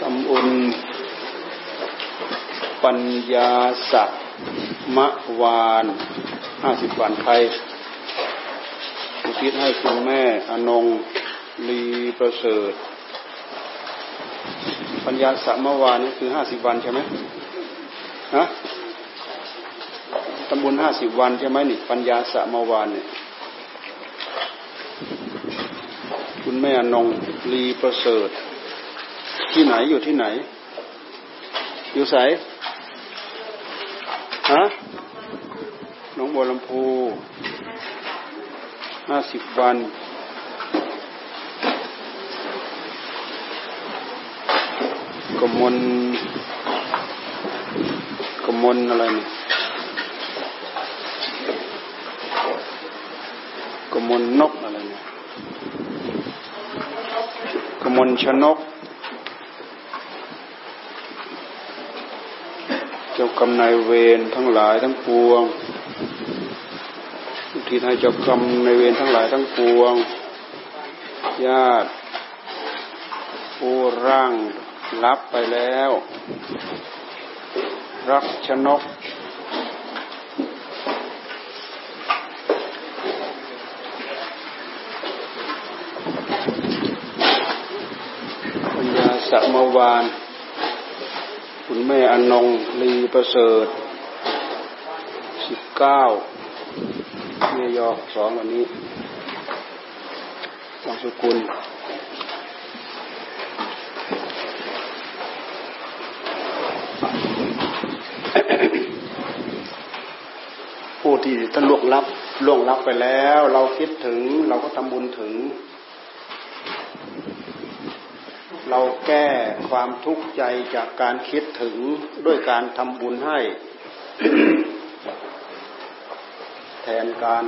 ทำอุญปัญญาสักมะวานห้าสิบวันไทยอุทิศให้คุณแม่อนงลีประเสริฐ ปัญญาสักมวานนี่คือห้าสิบวันใช่ไหมฮะตำบุญห้าสิบวันใช่ไหมนี่ปัญญาสักมวานเนี่ยคุณแม่อนงลีประเสริฐ ที่ไหนอยู่ที่ไหน อยู่ใสฮะน้องบัวลำพูห้าสิบวันกมลกมลอะไรนี่กมลนกอะไรเนี่ยกมลชนกจ้า กรรมนายเวรทั้งหลายทั้งปวงทิศให้เจ้ากรรมนายเวรทั้งหลายทั้งปวง ญาติ ผู้ร่างรับไปแล้ว รักชนก ปัญญาสัมวาน คุณแม่อนงลีประเสริฐสิบเก้าเมยอสองวันนี้วังสุกุลผู้ที่ท่านล่วงลับล่วงลับไปแล้ว เราคิดถึงเราก็ทำบุญถึง เราแก้ความทุกข์ใจจากการคิดถึงด้วยการทำบุญให้ แทนการ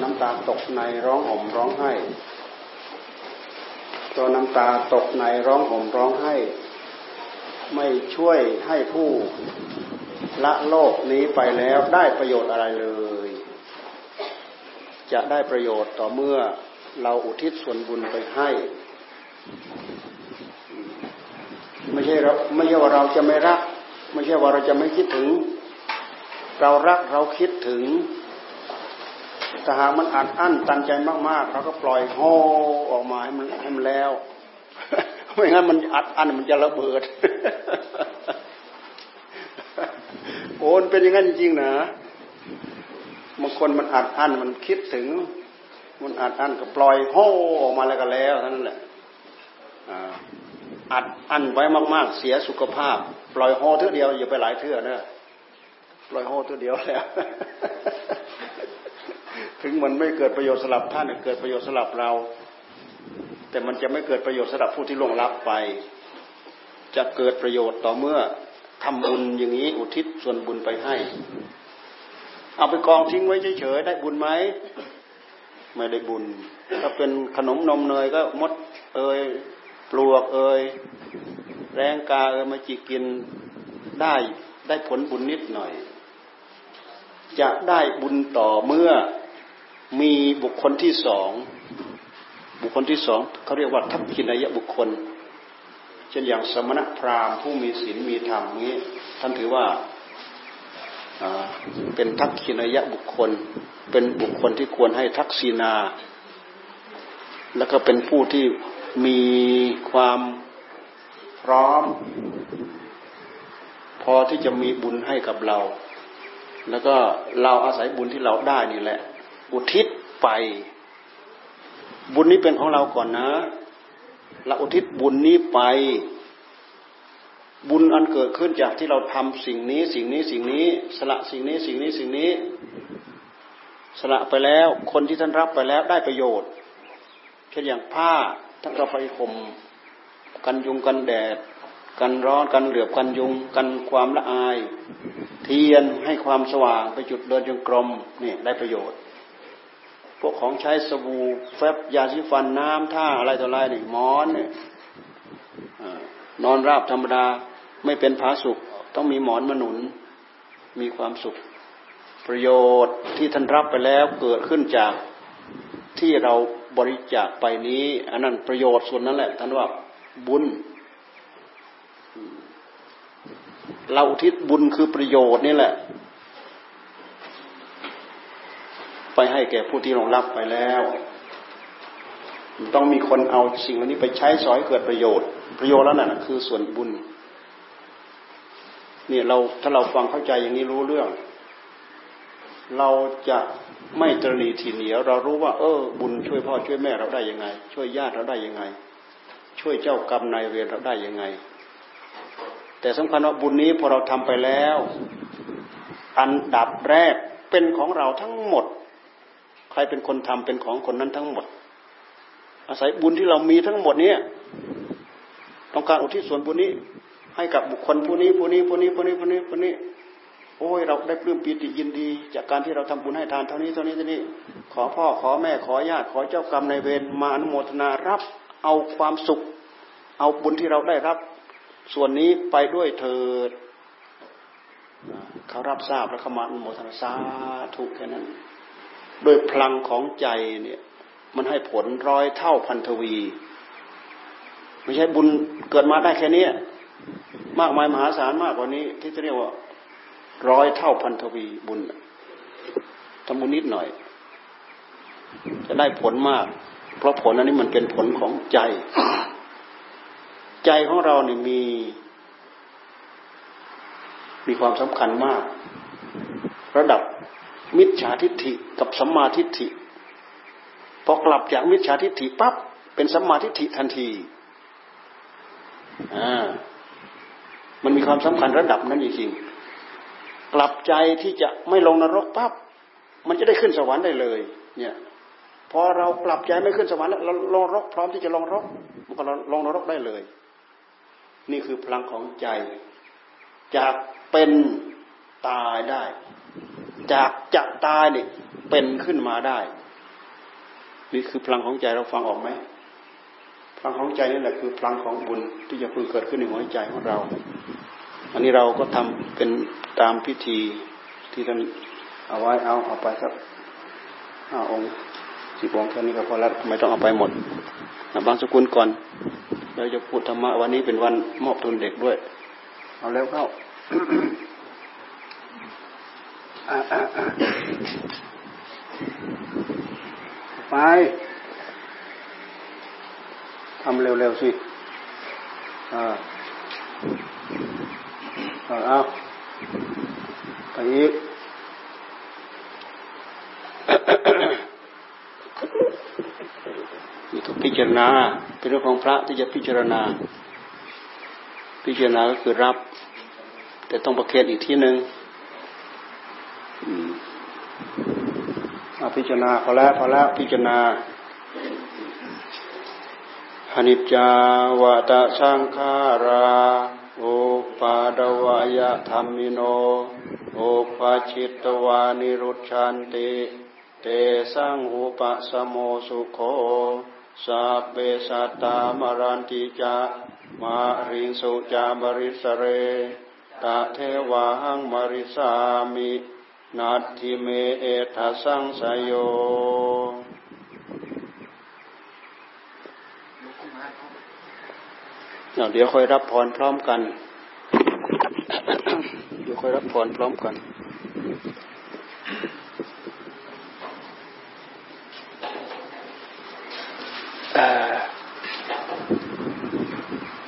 น้ำตาตกในร้องห่มร้องไห้เพราะน้ำตาตกในร้องห่มร้องไห้ ไม่ช่วยให้ผู้ละโลกนี้ไปแล้วได้ประโยชน์อะไรเลย จะได้ประโยชน์ต่อเมื่อเราอุทิศส่วนบุญไปให้ ไม่ใช่เราไม่ใช่ว่าเราจะไม่รัก ไม่ใช่ว่าเราจะไม่คิดถึง เรารักเราคิดถึงถ้าหากมันอัดอั้นตันใจมากๆเราก็ปล่อยโฮออกมาให้มันให้มันแล้วไม่งั้นมันอัดอั้นมันจะระเบิดโอนเป็นอย่างนั้นจริงนะบางคนมันอัดอั้นมันคิดถึง มันอัดอั้นก็ปล่อยโฮออกมาแล้วก็แล้วนั้นแหละ อัดอั้นไว้มากๆ เสียสุขภาพ ปล่อยโฮเท่าเดียวอย่าไปหลายเท่านะปล่อยโฮเท่าเดียวแล้ว ถึงมันไม่เกิดประโยชน์สำหรับท่านเกิดประโยชน์สำหรับเรา แต่มันจะไม่เกิดประโยชน์สำหรับผู้ที่ล่วงลับไป จะเกิดประโยชน์ต่อเมื่อทำบุญอย่างนี้อุทิศส่วนบุญไปให้ เอาไปกองทิ้งไว้เฉยๆได้บุญไหมไม่ได้บุญ ถ้าเป็นขนมนมเนยก็มดเอย ปลวกเอ่ยแรงกาเอ่ยมาจิกินได้ได้ผลบุญนิดหน่อย จะได้บุญต่อเมื่อมีบุคคลที่สองบุคคลที่สองเขาเรียกว่าทัพพินายบุคคล เช่นอย่างสมณพราหมณ์ผู้มีศีลมีธรรมนี้ท่านถือว่าเป็นทักษินายบุคคล เป็นบุคคลที่ควรให้ทักษินา แล้วก็เป็นผู้ที่ มีความพร้อม พอที่จะมีบุญให้กับเรา แล้วก็เราอาศัยบุญที่เราได้นี่แหละ อุทิศไป บุญนี้เป็นของเราก่อนนะเราอุทิศบุญนี้ไป บุญอันเกิดขึ้นจากที่เราทำสิ่งนี้ สิ่งนี้สิ่งนี้ สละสิ่งนี้สิ่งนี้สิ่งนี้ สละไปแล้ว คนที่ท่านรับไปแล้วได้ประโยชน์เช่นอย่างผ้า ท่านก็ไปข่มกันยุงกันแดด กันร้อนกันเหลือบกันยุง กันความละอาย เทียนให้ความสว่างไปจุดเดินจงกรมนี่ได้ประโยชน์ พวกของใช้สบู่แฟบยาสีฟันน้ำท่าอะไรต่ออะไรนี่มอนเนี่ยนอนราบธรรมดาไม่เป็นผาสุขต้องมีหมอนมาหนุนมีความสุข ประโยชน์ที่ท่านรับไปแล้วเกิดขึ้นจากที่เรา บริจาคไปนี้อันนั้นประโยชน์ส่วนนั้นแหละท่านว่าบุญ เราอุทิศบุญคือประโยชน์นี่แหละ ไปให้แก่ผู้ที่ลงรับไปแล้วต้องมีคนเอาสิ่งเหล่านี้ไปใช้สอยเกิดประโยชน์ ประโยชน์แล้วนั่นคือส่วนบุญเนี่ยเราถ้าเราฟังเข้าใจอย่างนี้รู้เรื่อง เราจะ ไม่ตรณีทีเหนียว เรารู้ว่า เออ บุญช่วยพ่อช่วยแม่เราได้ยังไง ช่วยญาติเราได้ยังไง ช่วยเจ้ากรรมนายเวรเราได้ยังไง แต่สำคัญว่าบุญนี้พอเราทำไปแล้ว อันดับแรกเป็นของเราทั้งหมด ใครเป็นคนทำเป็นของคนนั้นทั้งหมด อาศัยบุญที่เรามีทั้งหมดเนี้ยต้องการอุทิศส่วนบุญนี้ ให้กับบุคคลผู้นี้ผู้นี้ผู้นี้ผู้นี้ผู้นี้ผู้นี้ โอ้ยเราได้ปลื้มปีติยินดี จากการที่เราทำบุญให้ทานเท่านี้เท่านี้เท่านี้ ขอพ่อขอแม่ขอญาติขอเจ้ากรรมในเวรมาอนุโมทนารับเอาความสุข เอาบุญที่เราได้รับ ส่วนนี้ไปด้วยเถิดเขารับทราบแล้วเขามาอนุโมทนาสาธุแค่นั้นโดยพลังของใจเนี่ย มันให้ผลร้อยเท่าพันทวี ไม่ใช่บุญเกิดมาได้แค่นี้มากมายมหาศาลมากกว่านี้ ที่จะเรียกว่า ร้อยเท่าพันทวีบุญทำบุญนิดหน่อย จะได้ผลมาก เพราะผลอันนี้มันเป็นผลของใจ ใจของเราเนี่ยมี มีความสำคัญมาก ระดับมิจฉาทิฏฐิกับสัมมาทิฏฐิพอกลับจากมิจฉาทิฏฐิปั๊บเป็นสัมมาทิฏฐิทันทีอ่ามันมีความสำคัญระดับนั้นจริงๆ กลับใจที่จะไม่ลงนรกปั๊บมันจะได้ขึ้นสวรรค์ได้เลย เนี่ยพอเรากลับใจไม่ขึ้นสวรรค์แล้วเราลงนรกพร้อมที่จะลงนรกมันก็ลงนรกได้เลย นี่คือพลังของใจจากเป็นตายได้ จากจะตายเนี่ยเป็นขึ้นมาได้ นี่คือพลังของใจเราฟังออกไหมพลังของใจนี่แหละคือพลังของบุญที่จะพึงเกิดขึ้นในหัวใจของเรา อันนี้เราก็ทำเป็นตามพิธีที่ท่านเอาไว้เอาเอาไปสักห้าองค์สิบองค์แค่นี้ก็พอแล้วทำไมต้องเอาไปหมดบางสกุลก่อนเราจะพูดธรรมะวันนี้เป็นวันมอบทุนเด็กด้วย เอาแล้วเข้าไปทำเร็วๆสิอ่า เอาไปอีกนี่ต้องพิจารณา เป็นเรื่องของพระที่จะพิจารณา พิจารณาก็คือรับ แต่ต้องประเคนอีกที่หนึ่งเอาพิจารณาพอแล้วพอแล้วพิจารณาอนิจจาวตาสังขารา ปาดวายธรรมิโน โอปาชิตวานิรุชันติ เตสังอุปสโมสุโคสัพเปสัตตามรันติจามาริสุจามริสเรตะเทวาหังมริสามินัตถิเมเอทัสังสยโยเดี๋ยวค่อยรับพรพร้อมกัน เดี๋ยวค่อยรับพรพร้อมกัน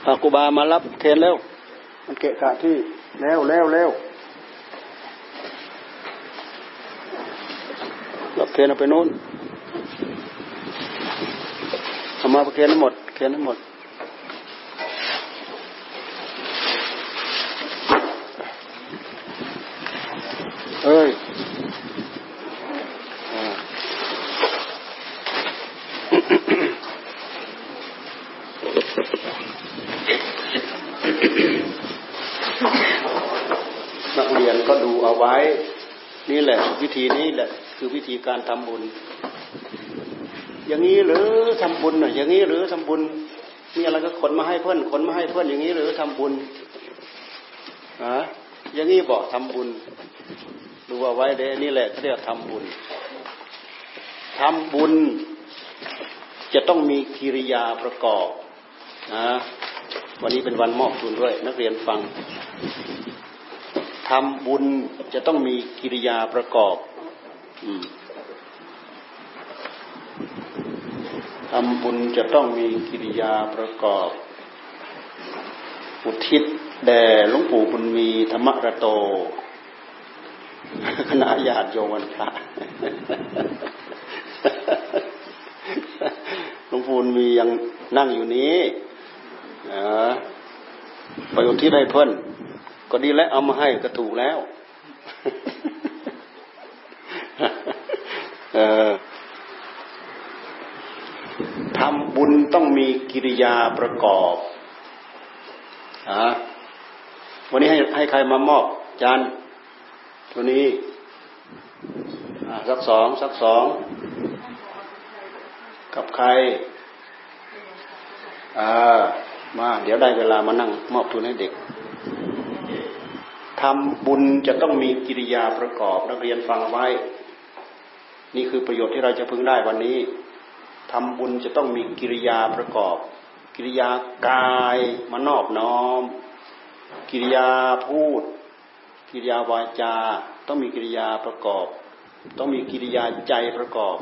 อากูบามารับเทนแล้ว มันเกะกะที่แล้วแล้วแล้วรับเทนเอาไปนู้นเอามาเคนทั้งหมดเคนทั้งหมดเอ้ยนักเรียนก็ดูเอาไว้ นี่แหละ วิธีนี้แหละ คือวิ ธีการทำบุญ อย่างนี้หรือทำบุญน่ะอย่างนี้หรือทำบุญ มีอะไรก็ขนมาให้เพื่อนขนมาให้เพื่อนอย่างนี้หรือทำบุญอะอย่างนี้บอกทำบุญดูว่าไว้เด้นี่แหละเขาเรียกทำบุญทำบุญจะต้องมีกิริยาประกอบนะวันนี้เป็นวันมอบทุนด้วย นักเรียนฟังทำบุญจะต้องมีกิริยาประกอบ ทำบุญจะต้องมีกิริยาประกอบ อุทิศแด่หลวงปู่บุญมีธรรมระโต คณะญาติโยมันพระหลวงปู่มียังนั่งอยู่นี้ไปอุทิศให้เพื่อนก็ดีแล้วเอามาให้ก็ถูกแล้วทำ บุญต้องมีกิริยาประกอบอวันนี้ให้ให้ใครมามอบจานตัวนี้สักสองสักสองกับใครอ่ามาเดี๋ยวได้เวลามานั่งมอบทุนให้เด็กทำบุญจะต้องมีกิริยาประกอบนักเรียนฟังไว้ นี่คือประโยชน์ที่เราจะพึงได้วันนี้ ทำบุญจะต้องมีกิริยาประกอบ กิริยากายมานอบน้อม กิริยาพูด กิริยาวาจา ต้องมีกิริยาประกอบ ต้องมีกิริยาใจประกอบ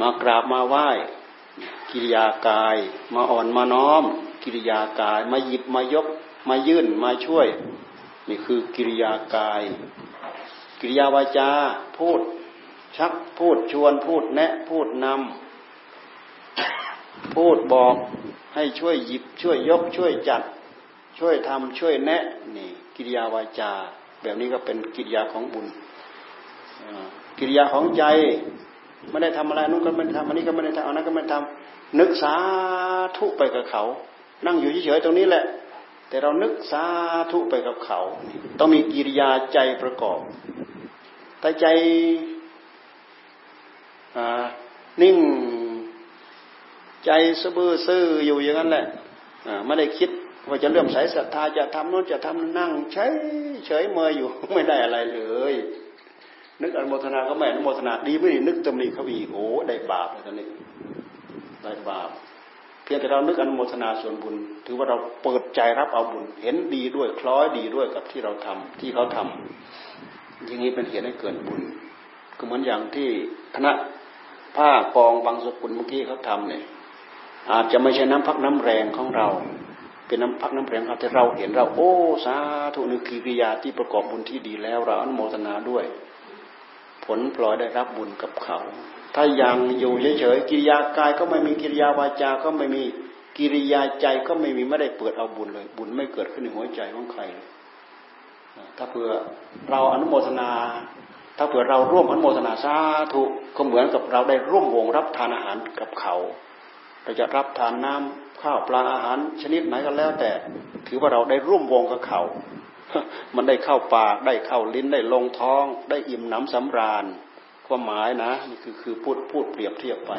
มากราบมาไหว้ กิริยากาย มาอ่อนมาน้อม กิริยากาย มาหยิบมายก มายื่นมาช่วย นี่คือกิริยากาย กิริยาวาจาพูด ชักพูดชวนพูดแนะ พูดนำพูดบอกให้ช่วยหยิบช่วยยกช่วยจัด ช่วยทำช่วยแนะ นี่ กิริยาวาจา แบบนี้ก็เป็นกิริยาของบุญกิริยาของใจไม่ได้ทำอะไรนู้นก็ไม่ทำอันนี้ก็ไม่ได้ทำอันนั้นก็ไม่ทำนึกสาธุไปกับเขา นั่งอยู่เฉยๆตรงนี้แหละ แต่เรานึกสาธุไปกับเขา ต้องมีกิริยาใจประกอบแต่ใจ นิ่งใจสะบือซื่ออยู่อย่างนั้นแหละไม่ได้คิดว่าจะเลื่มใสศรัทธาจะทำโน้นจะทำนั่งเฉยเฉยเมยอยู่ไม่ได้อะไรเลย นึกอนุโมทนาก็ไม่อนุโมทนาดีไม่ดีนึกตำหนิเขาอีกโอ้ได้บาปเลยตอนนี้ได้บาปเพียงแต่เรานึกอนุโมทนาส่วนบุญ ถือว่าเราเปิดใจรับเอาบุญ เห็นดีด้วยคล้อยดีด้วยกับที่เราทำที่เขาทำอย่างนี้เป็นเหตุให้เกิดบุญ ก็เหมือนอย่างที่คณะ ผ้ากองบางสกุลเมื่อกี้เขาทำเนี่ยอาจจะไม่ใช่น้ำพักน้ำแรงของเรา เป็นน้ำพักน้ำแรงเขาแต่เราเห็นเราโอ้สาธุนึกิริยาที่ประกอบบุญที่ดีแล้วเราอนุโมทนาด้วย ผลพลอยได้รับบุญกับเขา ถ้ายังอยู่เฉยๆกิริยากายก็ไม่มีกิริยาวาจาก็ไม่มีกิริยาใจก็ไม่มีไม่ได้เปิดเอาบุญเลย บุญไม่เกิดขึ้นในหัวใจของใครถ้าเผื่อเราอนุโมทนา ถ้าเผื่อเราร่วมอนุโมทนาสาธุก็เหมือนกับเราได้ร่วมวงรับทานอาหารกับเขาเราจะรับทานน้ำข้าวปลาอาหารชนิดไหนก็แล้ว แต่ ถือว่าเราได้ร่วมวงกับเขา มันได้เข้าปากได้เข้าลิ้นได้ลงท้อง ได้อิ่มน้ำสำราญความหมายนะนี่คือคือพูดพูดเปรียบเทียบไป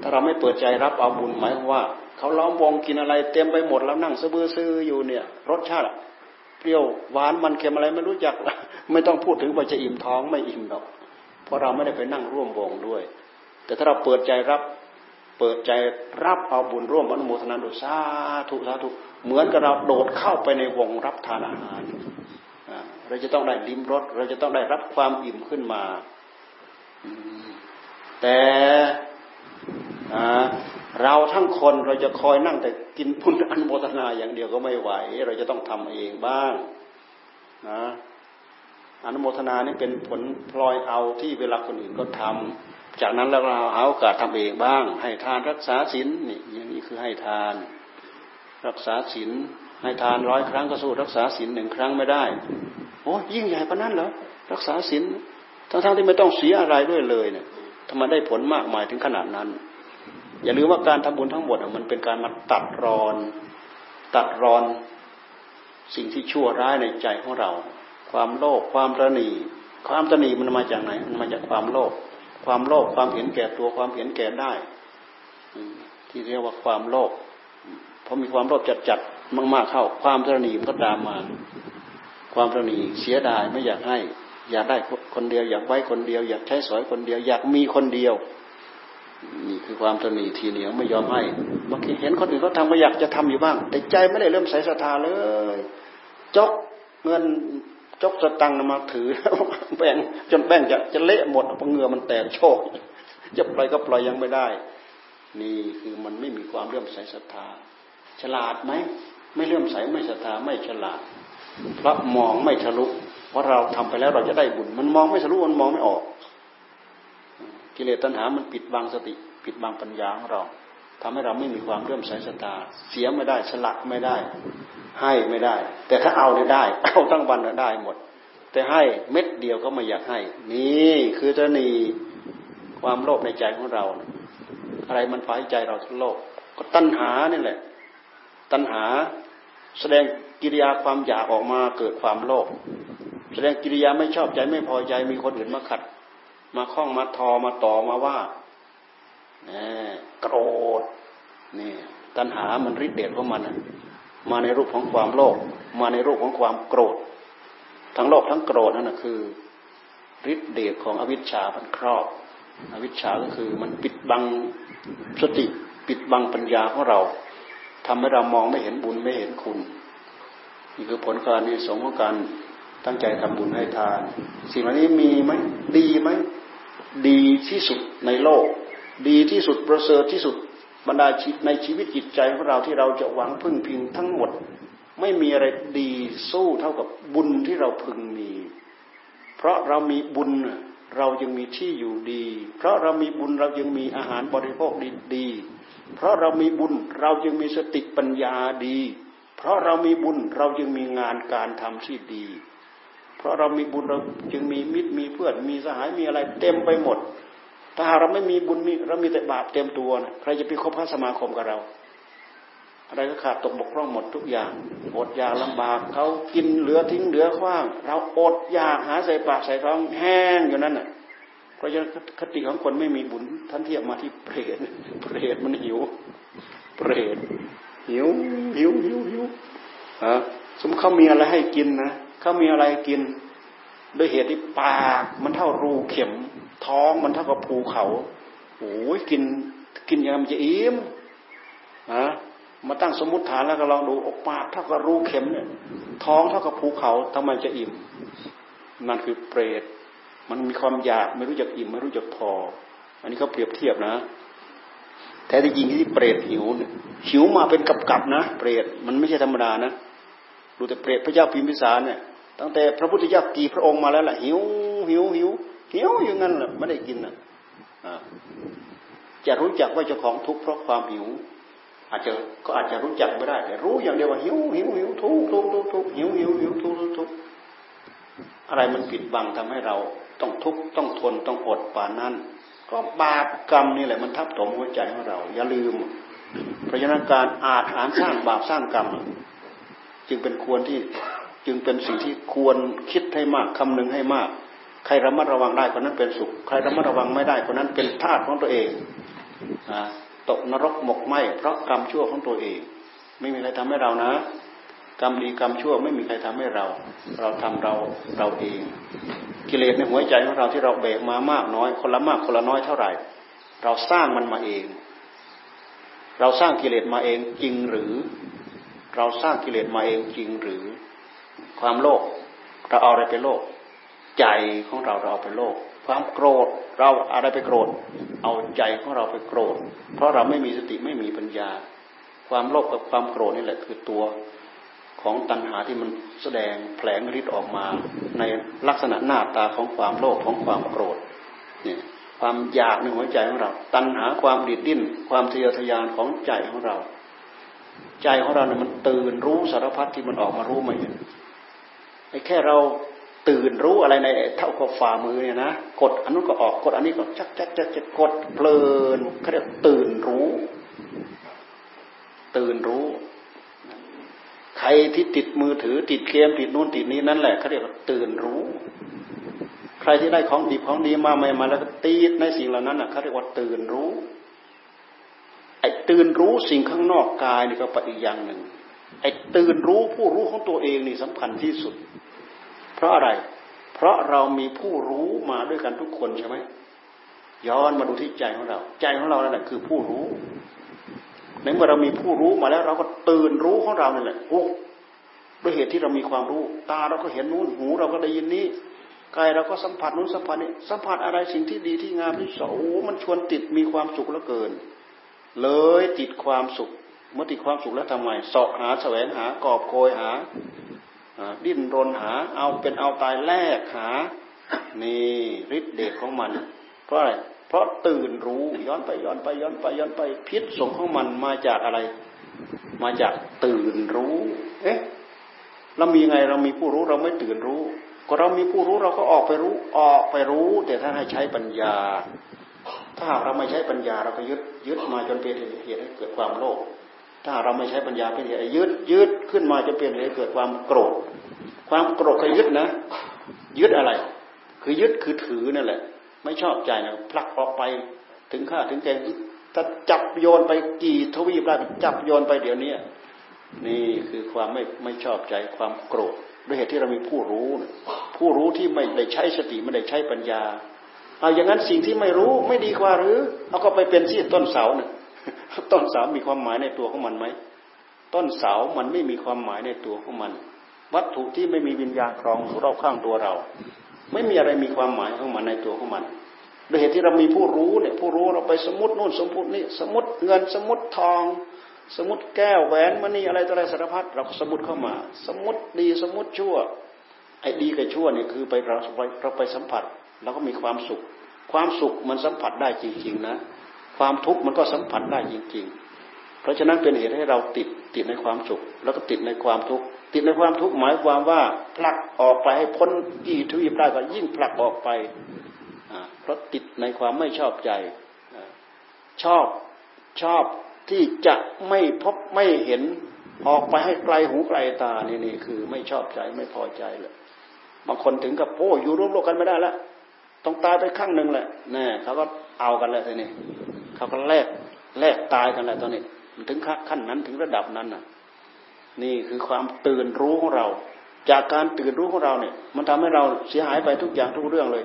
ถ้าเราไม่เปิดใจรับเอาบุญหมายว่า เขาล้อมวงกินอะไรเต็มไปหมดแล้วนั่งซื้อซื้ออยู่เนี่ย รสชาติเปรี้ยวหวานมันเค็มอะไรไม่รู้จัก ไม่ต้องพูดถึงว่าจะอิ่มท้องไม่อิ่มหรอก เพราะเราไม่ได้ไปนั่งร่วมวงด้วย แต่ถ้าเราเปิดใจรับเปิดใจรับเอาบุญร่วมอนุโมทนาดุสาธุสาธุเหมือนกับเราโดดเข้าไปในวงรับทานอาหารเราจะต้องได้ลิ้มรสเราจะต้องได้รับความอิ่มขึ้นมาแต่เราทั้งคนเราจะคอยนั่งแต่กินพุนอันโมทนาอย่างเดียวก็ไม่ไหว เราจะต้องทำเองบ้างนะ อนุโมทนานี่เป็นผลพลอยเอาที่เวลาคนอื่นก็ทำจากนั้นเราเอาโอกาสทำเองบ้าง ให้ทานรักษาศีลนี่อย่างนี้คือให้ทาน รักษาศีลให้ทานร้อยครั้งก็สู้รักษาศีลหนึ่งครั้งไม่ได้โอ้ยิ่งใหญ่ปะนั้นเหรอรักษาศีลทั้งๆที่ไม่ต้องเสียอะไรด้วยเลยเนี่ยทำไมได้ผลมากมายถึงขนาดนั้น อย่าลืมว่าการทำบุญทั้งหมดมันเป็นการมาตัดรอน ตัดรอนสิ่งที่ชั่วร้ายในใจของเรา ความโลภความตนีความตนีมันมาจากไหน มันมาจากความโลภความโลภความเห็นแก่ตัวความเห็นแก่ได้ที่เรียกว่าความโลภพอมีความโลภจัดจัดมากๆเข้า ความตนีมันก็ตามมา ความตนีเสียดายไม่อยากให้ อยากได้คนเดียว อยากไว้คนเดียว อยากใช้สอยคนเดียว อยากมีคนเดียวนี่คือความตนีทีเหนียวไม่ยอมให้บางทีเห็นคนอื่นเขาทำก็อยากจะทำอยู่บ้าง แต่ใจไม่ได้เริ่มใส่ศรัทธาเลย จกเงิน จกสตังมาถือแบ่งจนแบ่งจะจะเละหมดเพราะเงือมันแตกโชกจะปล่อยก็ปล่อยยังไม่ได้ นี่คือมันไม่มีความเลื่อมใสศรัทธา ฉลาดไหมไม่เลื่อมใสไม่ศรัทธาไม่ฉลาดเพราะมองไม่ทะลุเพราะเราทำไปแล้วเราจะได้บุญ มันมองไม่ทะลุมันมองไม่ออก กิเลสตัณหามันปิดบังสติ ปิดบังปัญญาของเรา ทำให้เราไม่มีความเลื่มใสศรัทธาเสียไม่ได้สละไม่ได้ ให้ไม่ได้ แต่ถ้าเอาเนี่ยได้เอาตั้งวันได้หมด แต่ให้เม็ดเดียวก็ไม่อยากให้ นี่คือจะนีความโลภในใจของเรา อะไรมันพายใจเราทั้งโลกก็ตัณหานี่แหละ ตัณหาแสดงกิริยาความอยากออกมาเกิดความโลภแสดงกิริยาไม่ชอบใจไม่พอใจมีคนอื่นมาขัด มาคล้องมาทอมาต่อมาว่า โกรธนี่ตัณหามันริดเดชของมันมาในรูปของความโลภมาในรูปของความโกรธ ทั้งโลภทั้งโกรธนั่นนะคือฤทธิเดชของอวิชชาพันครอบ อวิชชาก็คือมันปิดบังสติปิดบังปัญญาของเราทำให้เรามองไม่เห็นบุญไม่เห็นคุณนี่คือผลการนี้สงของการตั้งใจทำบุญให้ทาน สิ่งเหล่านี้มีไหมดีไหมดีที่สุดในโลก ดีที่สุดประเสริฐที่สุดบรรดาชีวิตในชีวิตจิตใจของเราที่เราจะหวังพึ่งพิงทั้งหมด ไม่มีอะไรดีสู้เท่ากับบุญที่เราพึงมี เพราะเรามีบุญเรายังมีที่อยู่ดี เพราะเรามีบุญเรายังมีอาหารบริโภคดีดีเพราะเรามีบุญเรายังมีสติปัญญาดี เพราะเรามีบุญเรายังมีงานการทำที่ดี เพราะเรามีบุญเราจึงมีมิตรมีเพื่อนมีสหายมีอะไรเต็มไปหมด ถ้าเราไม่มีบุญมีเรามีแต่บาปเต็มตัวนะใครจะไปคบพระสมาคมกับเรา อะไรก็ขาดตกบกพร่องหมดทุกอย่างอดอยากลำบากเขากินเหลือทิ้งเหลือขว้าง เราอดอยากหาใส่ปากใส่ท้องแห้งอยู่นั่นน่ะเพราะฉะนั้นคติของคนไม่มีบุญท่านเทียบมาที่เปรตเปรตมันหิว เปรตหิวหิวหิวหิวฮะสมเขามีอะไรให้กินนะเขามีอะไรกิน ด้วยเหตุที่ปากมันเท่ารูเข็ม ท้องมันเท่ากับภูเขาโอ้ยกินกินยังมันจะอิ่มฮะมาตั้งสมมติฐานแล้วก็ลองดูอกปากเท่ากับรูเข็มเนี่ย ท้องเท่ากับภูเขาทำไมจะอิ่มนั่นคือเปรตมันมีความอยากไม่รู้จักอิ่มไม่รู้จักพอ อันนี้เขาเปรียบเทียบนะแท้ที่จริงที่เปรตหิวเนี่ยหิวมาเป็นกับกับนะเปรตมันไม่ใช่ธรรมดานะดูแต่เปรตพระเจ้าพิมพิสารเนี่ย ตั้งแต่พระพุทธเจ้ากี่พระองค์มาแล้วแหละหิวหิวหิวหิวอย่างนั้นแหละไม่ได้กินอะจะรู้จักว่าเจ้าของทุกข์เพราะความหิว อาจจะก็อาจจะรู้จักไม่ได้ แต่รู้อย่างเดียวว่าหิวหิวหิวทุกทุกทุกทุกหิวหิวหิวทุกทุกทุกอะไรมันปิดบังทำให้เราต้องทุกข์ต้องทนต้องอดป่านั้น ก็บาปกรรมนี่แหละมันทับถมหัวใจของเรา อย่าลืมเพราะฉะนั้นการอาถานสร้างบาปสร้างกรรม จึงเป็นควรที่ จึงเป็นสิ่งที่ควรคิดให้มากคำนึงให้มาก ใครระมัดระวังได้คนนั้นเป็นสุข ใครระมัดระวังไม่ได้คนนั้นเป็นทาสของตัวเองตกนรกหมกไหมเพราะกรรมชั่วของตัวเอง ไม่มีใครทำให้เรานะ กรรมดีกรรมชั่วไม่มีใครทำให้เรา เราทำเราเราเอง กิเลสในหัวใจของเราที่เราเบกมามากน้อย คนละมากคนละน้อยเท่าไหร่ เราสร้างมันมาเอง เราสร้างกิเลสมาเองจริงหรือ เราสร้างกิเลสมาเองจริงหรือ ความโลภเราเอาอะไรไปโลภใจของเราเราเอาไปโลภความโกรธเราอะไรไปโกรธ เอาใจของเราไปโกรธ เพราะเราไม่มีสติไม่มีปัญญา ความโลภกับความโกรธนี่แหละคือตัวของตัณหาที่มันแสดงแผลงฤทธิ์ออกมา ในลักษณะหน้าตาของความโลภของความโกรธเนี่ยความอยากในหัวใจของเรา ตัณหาความดิดดิ้น ความทะเยอทะยานของใจของเรา ใจของเราเนี่ยมันตื่นรู้สารพัดที่มันออกมารู้มาเห็น ไอ้แค่เราตื่นรู้อะไรในเท่ากับฝ่ามือเนี่ยนะกดอันนู้นก็ออกกดอันนี้ก็จักจักจักจักกดเพลินเขาเรียกตื่นรู้ ตื่นรู้ ใครที่ติดมือถือติดเกมติดนู่นติดนี้นั่นแหละเขาเรียกว่าตื่นรู้ ใครที่ได้ของดีของดีมาใหม่มาแล้วตีดในสิ่งเหล่านั้นอะเขาเรียกว่าตื่นรู้ ไอ้ตื่นรู้สิ่งข้างนอกกายนี่ก็ปอีกอย่างหนึ่งไอ้ตื่นรู้ผู้รู้ของตัวเองนี่สำคัญที่สุด เพราะอะไร เพราะเรามีผู้รู้มาด้วยกันทุกคนใช่ไหมย้อนมาดูที่ใจของเรา ใจของเรานั่นแหละคือผู้รู้ในเมื่อเรามีผู้รู้มาแล้ว เราก็ตื่นรู้ของเราเนี่ยแหละโอ้ด้วยเหตุที่เรามีความรู้ ตาเราก็เห็นนู้นหูเราก็ได้ยินนี้กายเราก็สัมผัสนู้นสัมผัสนี้สัมผัสอะไรสิ่งที่ดีที่งามที่สโอ้มันชวนติดมีความสุขเหลือเกิน เลยติดความสุข เมื่อติดความสุขแล้วทำไงเสาะหาแสวงหากอบโกยหา ดิ้นรนหา เอาเป็นเอาตายแลกหา นี่ฤทธิเดชของมัน เพราะอะไร เพราะตื่นรู้ย้อนไปย้อนไปย้อนไปย้อนไปพิษสงของมันมาจากอะไร มาจากตื่นรู้ เอ๊ะเรามีไงเรามีผู้รู้เราไม่ตื่นรู้ ก็เรามีผู้รู้เราก็ออกไปรู้ออกไปรู้ แต่ถ้าให้ใช้ปัญญา ถ้าเราไม่ใช้ปัญญาเราก็ยึดยึดมาจนเป็นเหตุให้เกิดความโลภ ถ้าเราไม่ใช้ปัญญาเป็นเหตุยึดยึดขึ้นมาจนเป็นเหตุเกิดความโกรธ ความโกรธก็ยึดนะ ยึดอะไร คือยึดคือถือนั่นแหละ ไม่ชอบใจนะผลักออกไปถึงข้าถึงแกงถ้าจับโยนไปกี่ทวีปได้จับโยนไปเดี๋ยวนี้นี่คือความไม่ไม่ชอบใจความโกรธด้วยเหตุที่เรามีผู้รู้ ผู้รู้ที่ไม่ได้ใช้สติไม่ได้ใช้ปัญญาเอาอย่างนั้นสิ่งที่ไม่รู้ไม่ดีกว่าหรือเอาก็ไปเป็นที่ต้นเสาเนี่ย ต้นเสามีความหมายในตัวของมันไหมต้นเสามันไม่มีความหมายในตัวของมัน วัตถุที่ไม่มีวิญญาณครองรอบข้างตัวเรา ไม่มีอะไรมีความหมายของมันในตัวของมันโดยเหตุที่เรามีผู้รู้เนี่ยผู้รู้เราไปสมมตินู่นสมมตินี่สมมติเงินสมมติทอง สมมติแก้วแหวนมณีอะไรต่ออะไรสารพัดเราสมมติเข้ามา สมมติดีสมมติชั่วไอ้ดีกับชั่วเนี่ยคือไปเราเราไปสัมผัสเราก็มีความสุข ความสุขมันสัมผัสได้จริง ๆ นะ ความทุกข์มันก็สัมผัสได้จริง ๆ เพราะฉะนั้นเป็นเหตุให้เราติดติดในความสุข แล้วก็ติดในความทุกข์ติดในความทุกข์หมายความว่าผลักออกไปให้พ้นกี่ทวีปได้ก็ยิ่งผลักออกไปเพราะติดในความไม่ชอบใจชอบชอบที่จะไม่พบไม่เห็นออกไปให้ไกลหูไกลตานี่นี่คือไม่ชอบใจไม่พอใจเลยบางคนถึงกับโอ้อยู่ร่วมโลกกันไม่ได้แล้ว ต้องตายไปข้างหนึ่งแหละแน่เขาก็เอากันเลยทีนี้เขาก็แลกแลกตายกันแหละตอนนี้มันถึงขั้นนั้นถึงระดับนั้นน่ะ นี่คือความตื่นรู้ของเรา จากการตื่นรู้ของเราเนี่ย มันทำให้เราเสียหายไปทุกอย่างทุกเรื่องเลย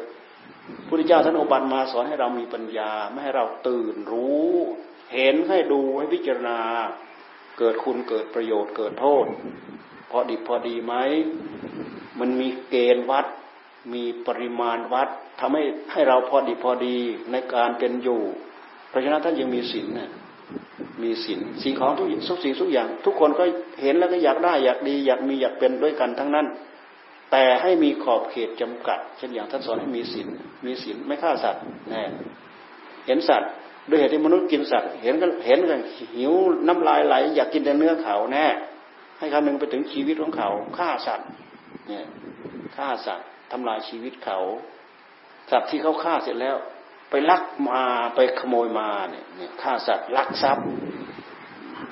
พุทธเจ้าท่านอบันมาสอนให้เรามีปัญญา ไม่ให้เราตื่นรู้ เห็นให้ดูให้พิจารณา เกิดคุณเกิดประโยชน์เกิดโทษพอดีพอดีไหมมันมีเกณฑ์วัด มีปริมาณวัดทำให้ให้เราพอดีพอดีในการเป็นอยู่ เพราะฉะนั้นท่านยังมีศีลนะมีศีลสิ่งของทุกทุกสิ่งทุกอย่าง ทุกคนก็เห็นแล้วก็อยากได้อยากดี อยากมีอยากเป็นด้วยกันทั้งนั้น แต่ให้มีขอบเขตจำกัด เช่นอย่างท่านสอนให้มีศีลมีศีลไม่ฆ่าสัตว์แน่เห็นสัตว์ด้วยเหตุที่มนุษย์กินสัตว์ เห็นกันเห็นกันหิวน้ำลายไหล อยากกินแต่เนื้อเขาแน่ให้คำนึงไปถึงชีวิตของเขาฆ่าสัตว์เนี่ยฆ่าสัตว์ ทำลายชีวิตเขาสัตว์ที่เขาฆ่าเสร็จแล้ว ไปลักมาไปขโมยมาเนี่ยฆ่าสัตว์ลักทรัพย์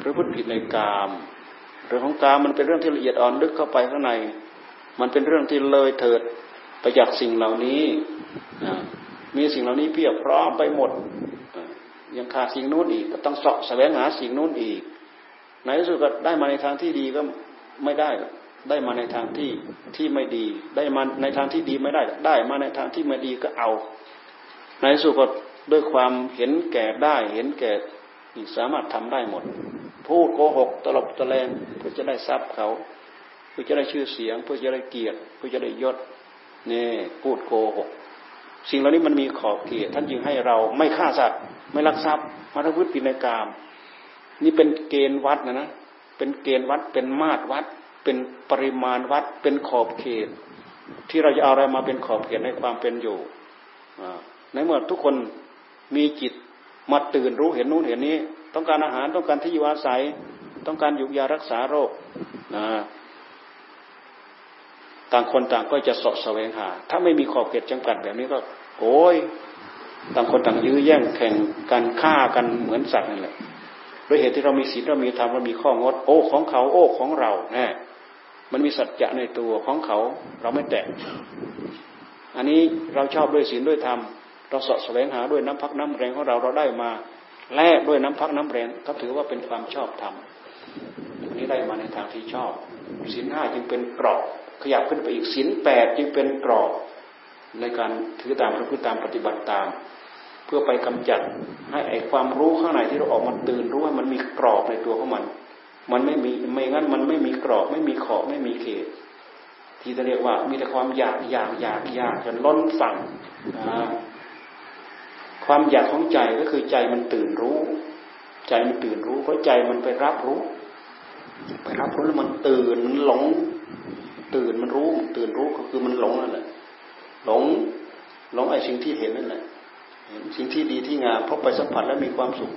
พระพุทธผิดในกามเรื่องของกามมันเป็นเรื่องที่ละเอียดอ่อนลึกเข้าไปข้างใน มันเป็นเรื่องที่เลยเถิดไปจากสิ่งเหล่านี้มีสิ่งเหล่านี้เพียบพร้อมไปหมดยังขาดสิ่งนู้นอีกก็ต้องสาะแสวงหาสิ่งนู้นอีกในที่สุดก็ได้มาในทางที่ดีก็ไม่ได้ ได้มาในทางที่ที่ไม่ดี ได้มาในทางที่ดีไม่ได้ ได้มาในทางที่ไม่ดีก็เอา ในสุดก็ด้วยความเห็นแก่ได้ เห็นแก่สามารถทำได้หมด พูดโกหกตลบตะแลงเพื่อจะได้ทรัพย์เขา เพื่อจะได้ชื่อเสียง เพื่อจะได้เกียรติ เพื่อจะได้ยศนี่พูดโกหกสิ่งเหล่านี้มันมีขอบเขตท่านจึงให้เราไม่ฆ่าสัตว์ไม่ลักทรัพย์มาทพุทธิในกาม นี่เป็นเกณฑ์วัดนะนะเป็นเกณฑ์วัดเป็นมาตรวัด เป็นปริมาณวัดเป็นขอบเขต ที่เราจะเอาอะไรมาเป็นขอบเขตในความเป็นอยู่ในเมื่อทุกคนมีจิตมาตื่นรู้เห็นนู้นเห็นนี้ ต้องการอาหารต้องการที่อยู่อาศัย ต้องการยุกยารักษาโรคนะต่างคนต่างก็จะสาะแสวงหา ถ้าไม่มีขอบเขตจำกัดแบบนี้ก็โอ้ยต่างคนต่างยื้อแย่งแข่งกันฆ่ากันเหมือนสัตว์นั่นแหละด้วยเหตุที่เรามีศีลเรามีธรรมเรามีข้องด โอ้ของเขา โอ้ของเราแน่ มันมีสัจจะในตัวของเขาเราไม่แตะอันนี้เราชอบด้วยศีลด้วยธรรมเราสะแสวงหาด้วยน้ำพักน้ำแรงของเราเราได้มาแลกด้วยน้ำพักน้ำแรงก็ถือว่าเป็นความชอบธรรมอันนี้ได้มาในทางที่ชอบศีลห้าจึงเป็นกรอบขยับขึ้นไปอีกศีลแปดจึงเป็นกรอบในการถือตามพระพุทธตามปฏิบัติตาม เพื่อไปกำจัดให้ไอความรู้ข้างในที่เราออกมาตื่นรู้ว่ามันมีกรอบในตัวของมัน มันไม่มีไม่งั้นมันไม่มีกรอบ ไม่มีขอบไม่มีเขต ที่จะเรียกว่า มีแต่ความอยากอยากอยากอยากจนล้นฝั่งความอยากของใจก็คือใจมันตื่นรู้ ใจมันตื่นรู้ เพราะใจมันไปรับรู้ ไปรับรู้แล้วมันตื่นมันหลง ตื่นมันรู้ ตื่นรู้ก็คือมันหลงนั่นแหละหลงหลงไอ้สิ่งที่เห็นนั่นแหละ สิ่งที่ดีที่งามพบไปสัมผัสแล้วมีความสุข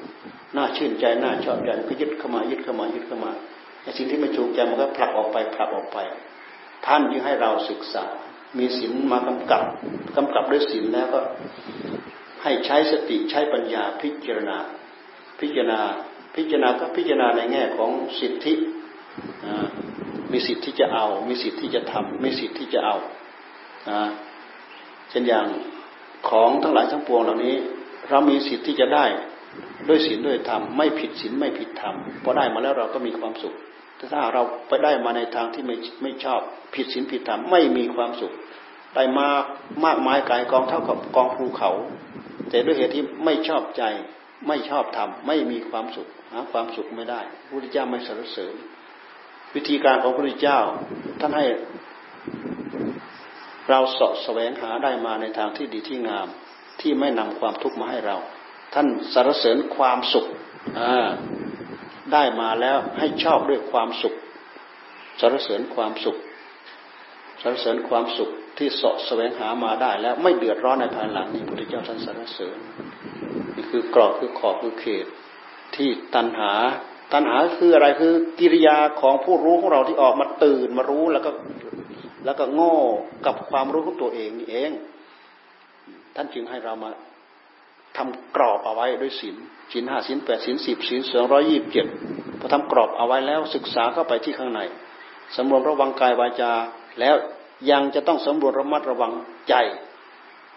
น่าชื่นใจน่าชอบใจก็ยึดเข้ามายึดเข้ามายึดเข้ามาไอ้สิ่งที่ไม่ถูกใจมันก็ผลักออกไปผลักออกไป ท่านยิ่งให้เราศึกษา มีศีลมากำกับกำกับด้วยศีลแล้วก็ให้ใช้สติใช้ปัญญาพิจารณา พิจารณา พิจารณาก็พิจารณาในแง่ของสิทธิมีสิทธิที่จะเอา มีสิทธิที่จะทำมีสิทธิที่จะเอาเช่นอย่าง ของทั้งหลายทั้งปวงเหล่านี้ เรามีสิทธิ์ที่จะได้ด้วยศีลด้วยธรรมไม่ผิดศีลไม่ผิดธรรมพอได้มาแล้วเราก็มีความสุข แต่ถ้าเราไปได้มาในทางที่ไม่ไม่ชอบผิดศีลผิดธรรมไม่มีความสุขได้มามากมายกายกองเท่ากับกองภูเขา แต่ด้วยเหตุที่ไม่ชอบใจไม่ชอบธรรมไม่มีความสุขหาความสุขไม่ได้พระพุทธเจ้าไม่สรรเสริญ วิธีการของพระพุทธเจ้าท่านให้ เราสาะแสวงหาได้มาในทางที่ดีที่งาม ที่ไม่นำความทุกข์มาให้เรา ท่านสรรเสริญความสุขได้มาแล้วให้ชอบด้วยความสุขสรรเสริญความสุขสรรเสริญความสุขที่สาะแสวงหามาได้แล้วไม่เดือดร้อนในภายหลังนี้พุทธเจ้าท่านสรรเสริญนี่คือกรอบคือขอบคือเขต ที่ตัณหาตัณหาคืออะไรคือกิริยาของผู้รู้ของเราที่ออกมาตื่นมารู้แล้วก็ แล้วก็โง่กับความรู้ของตัวเองนี่เอง ท่านจึงให้เรามาทำกรอบเอาไว้ด้วยศีลศีลห้าศีลแปดศีลสิบศีลสองร้อยยี่สิบเจ็ดพอทำกรอบเอาไว้แล้วศึกษาเข้าไปที่ข้างในสำรวมระวังกายวาจา แล้วยังจะต้องสำรวจระมัดระวังใจ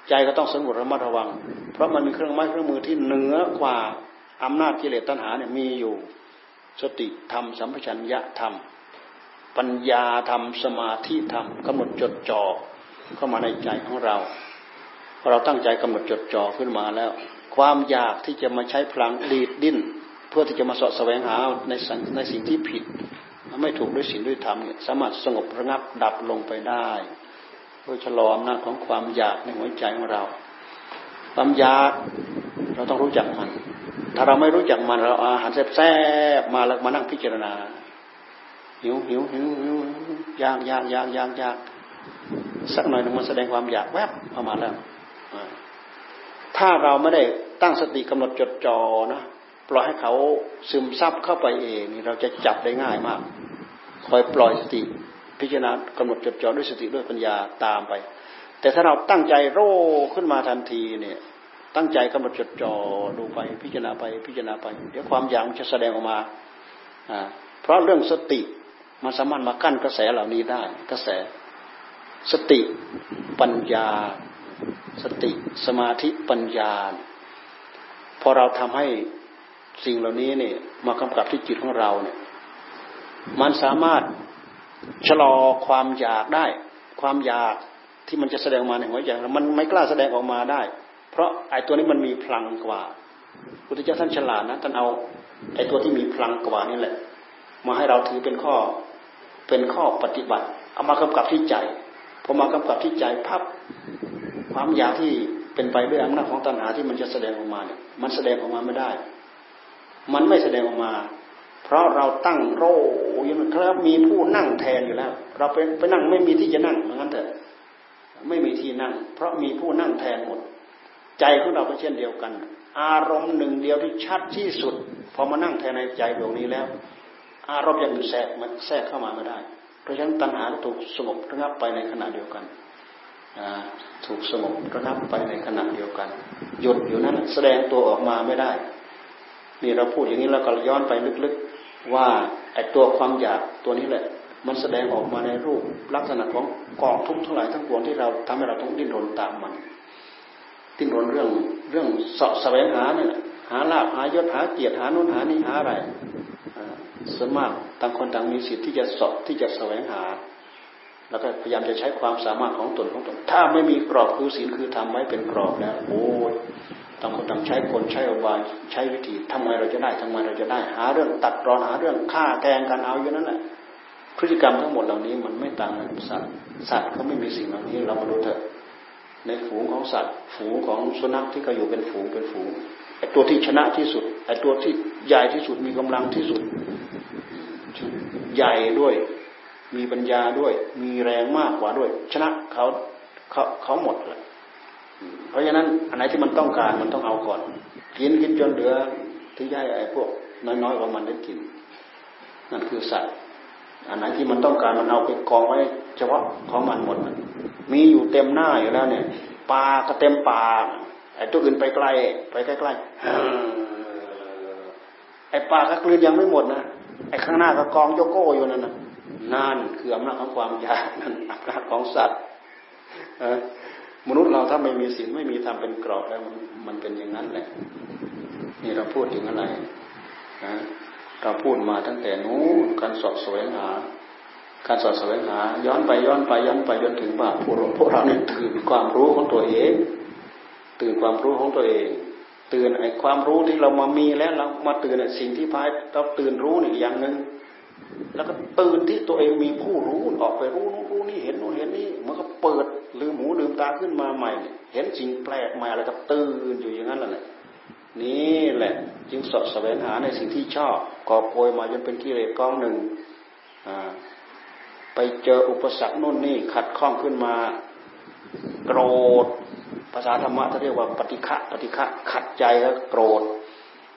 ใจก็ต้องสำรวจระมัดระวัง เพราะมันมีเครื่องไม้เครื่องมือที่เหนือกว่าอำนาจกิเลสตัณหาเนี่ยมีอยู่ สติธรรมสัมปชัญญะธรรม ปัญญาธรรมสมาธิธรรมกำหนดจดจ่อเข้ามาในใจของเราพอเราตั้งใจกำหนดจดจ่อขึ้นมาแล้ว ความอยากที่จะมาใช้พลังดีดดิ้น เพื่อที่จะมาสาะแสวงหาในสในสิ่งที่ผิด ไม่ถูกด้วยสิ่งด้วยธรรมเนี่ยสามารถสงบระงับดับลงไปได้โดยชะลออำนาจของความอยากในหัวใจของเรา ความอยากเราต้องรู้จักมัน ถ้าเราไม่รู้จักมันเราอาหารแซ่บๆมาแล้วมานั่งพิจารณา หิวหิวหิวหิวอยากอยากอยากอยากอยากสักหน่อยนึงมันแสดงความอยากแวบออกมาแล้วถ้าเราไม่ได้ตั้งสติกำหนดจดจ่อนะปล่อยให้เขาซึมซับเข้าไปเองนี่เราจะจับได้ง่ายมาก คอยปล่อยสติพิจารณากำหนดจดจ่อด้วยสติด้วยปัญญาตามไป แต่ถ้าเราตั้งใจโร่ขึ้นมาทันทีเนี่ย ตั้งใจกำหนดจดจ่อดูไปพิจารณาไปพิจารณาไป เดี๋ยวความอยากมันจะแสดงออกมาอ่าเพราะเรื่องสติ มันสามารถมากั้นกระแสเหล่านี้ได้ กระแส สติปัญญา สติสมาธิปัญญา พอเราทำให้สิ่งเหล่านี้เนี่ยมากำกับที่จิตของเราเนี่ย มันสามารถชะลอความอยากได้ ความอยากที่มันจะแสดงมาในหัวใจมันไม่กล้าแสดงออกมาได้ เพราะไอ้ตัวนี้มันมีพลังกว่าพุทธเจ้าท่านฉลาดนะท่านเอาไอ้ตัวที่มีพลังกว่านี่แหละ มาให้เราถือเป็นข้อ เป็นข้อปฏิบัติ เอามากำกับที่ใจพอมากำกับที่ใจพับความอยากที่เป็นไปด้วยอำนาจของตัณหาที่มันจะแสดงออกมาเนี่ยมันแสดงออกมาไม่ได้ มันไม่แสดงออกมา เพราะเราตั้งโร่ยังครับมีผู้นั่งแทนอยู่แล้ว เราไปไปนั่งไม่มีที่จะนั่งเหมือนกันเถอะไม่มีที่นั่ง เพราะมีผู้นั่งแทนหมด ใจของเราก็เช่นเดียวกัน อารมณ์หนึ่งเดียวที่ชัดที่สุดพอมานั่งแทนในใจดวงนี้แล้ว อารมณ์อย่างอื่นแทรกมันแทรกเข้ามาไม่ได้ เพราะฉะนั้นตัณหาถูกสงบระงับไปในขณะเดียวกันถูกสงบระงับไปในขณะเดียวกันหยุดอยู่นั้นแสดงตัวออกมาไม่ได้นี่เราพูดอย่างนี้แล้วก็ย้อนไปลึกๆ ว่าไอ้ตัวความอยากตัวนี้แหละ มันแสดงออกมาในรูปลักษณะของกองทุกข์ทั้งหลายทั้งปวงที่เราทำให้เราต้องดิ้นรนตามมัน ดิ้นรนเรื่องเรื่องสาะแสวงหาเนี่ยหาลาภหายศหาเกียรติหานุนหานี่หาอะไร ส่วนมากต่างคนต่างมีสิทธิ์ที่จะสอบที่จะแสวงหา แล้วก็พยายามจะใช้ความสามารถของตนของตน ถ้าไม่มีกรอบคือศีลคือทำไว้เป็นกรอบแล้วโอ้ต่างคนต่างใช้คนใช้อบายใช้วิธีทำไมเราจะได้ทำไมเราจะได้หาเรื่องตัดรอนหาเรื่องฆ่าแกงกันเอาอยู่นั่นแหละพฤติกรรมทั้งหมดเหล่านี้มันไม่ต่างกับสัตว์สัตว์เขาไม่มีสิ่งเหล่านี้เรามาดูเถอะในฝูงของสัตว์ ฝูงของสุนัขที่เขาอยู่เป็นฝูงเป็นฝูง ไอ้ตัวที่ชนะที่สุดไอ้ตัวที่ใหญ่ที่สุดมีกำลังที่สุด ใหญ่ด้วย มีปัญญาด้วย มีแรงมากกว่าด้วย ชนะเขาเขาเขาหมดเลยเพราะฉะนั้นอันไหนที่มันต้องการมันต้องเอาก่อน กินกินจนเหลือที่ย่ไอ้พวกน้อยๆของมันได้กิน นั่นคือสัตว์อันไหนที่มันต้องการมันเอาไปกองไว้เฉพาะของมันหมด มีอยู่เต็มหน้าอยู่แล้วเนี่ยปลาก็เต็มปลา ไอ้ตัวอื่นไปไกล ไปใกล้ๆไอ้ปลาก็กลืนยังไม่หมดนะไอ้ข้างหน้าก็กองโยโก้อยู่นั่นนะนั่นคืออำนาจของความอยากนั่นอำนาจของสัตว์มนุษย์เราถ้าไม่มีศีลไม่มีธรรมเป็นกรอบแล้วมันมันเป็นอย่างนั้นแหละนี่เราพูดถึงอะไรนะเราพูดมาตั้งแต่นู้นการสอบสวยหา การสอบสวยหา ย้อนไปย้อนไปย้อนไปจนถึงว่าพวกเราพวกเราเนี่ยตื่นความรู้ของตัวเอง ตื่นความรู้ของตัวเอง ตื่นไอ้ความรู้ที่เรามามีแล้วเรามาตื่นไอ้สิ่งที่พายเราตื่นรู้อีกอย่างหนึ่งแล้วก็ตื่นที่ตัวเองมีผู้รู้ออกไปรู้นู้รู้นี่เห็นนู้นเห็นนี่มันก็เปิดลืมหูลืมตาขึ้นมาใหม่ เห็นสิ่งแปลกใหม่แล้วก็ตื่นอยู่อย่างนั้นแหละนี่แหละจึงสดแสวงหาในสิ่งที่ชอบกอบโกยมาจนเป็นกิเลสกองหนึ่งไปเจออุปสรรคนู่นนี่ขัดข้องขึ้นมา โกรธ ภาษาธรรมะเขาเรียกว่าปฏิฆะปฏิฆะขัดใจแล้วโกรธ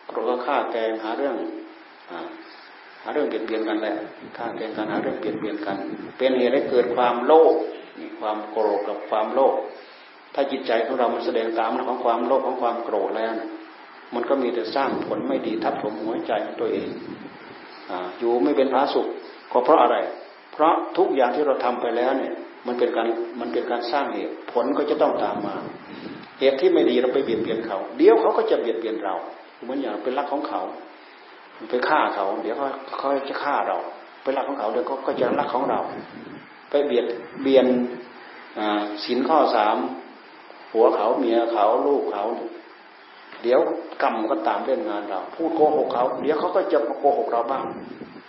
โกรธก็ฆ่าแกงหาเรื่องหาเรื่องเปลี่ยนเปลี่ยนกันแหละฆ่าแกงกันหาเรื่องเปลี่ยนเปลี่ยนกัน เป็นเหตุให้เกิดความโลภความโกรธกับความโลภถ้าจิตใจของเรา มันแสดงตามของความโลภของความโกรธแล้วมันก็มีแต่สร้างผลไม่ดีทับถมหัวใจของตัวเองออยู่ไม่เป็นพระสุขก็เพราะอะไร เพราะทุกอย่างที่เราทำไปแล้วเนี่ย มันเป็นการมันเป็นการสร้างเหตุผลก็จะต้องตามมาเหตุที่ไม่ดีเราไปเบียดเบียนเขา เดี๋ยวเขาก็จะเบียดเบียนเราเหมือนอย่างเป็นรักของเขาไปฆ่าเขา เดี๋ยวเขาเขาจะฆ่าเราเป็นรักของเขาเดี๋ยวเขาก็จะรักของเรา ไปเบียดเบียนสินข้อสามหัวเขาเมียเขาลูกเขา เดี๋ยวกรรมก็ตามเล่นงานเรา พูดโกหกเขา เดี๋ยวเขาก็จะมาโกหกเราบ้าง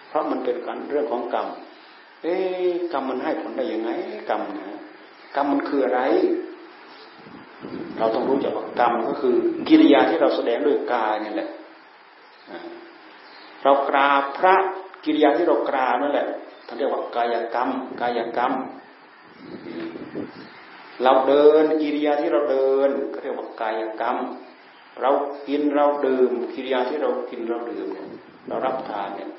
เพราะมันเป็นการเรื่องของกรรม เอ๊กรรมมันให้ผลได้ยังไง กรรมนะกรรมมันคืออะไร เราต้องรู้จักว่ากรรมก็คือกิริยาที่เราแสดงด้วยกายนี่แหละเรากราบพระกิริยาที่เรากราบนั่นแหละท่านเรียกว่ากายกรรม กายกรรม เราเดินกิริยาที่เราเดินก็เรียกว่ากายกรรม เรากินเราดื่มกิริยาที่เรากินเราดื่มเนี่ยเรารับทานเนี่ย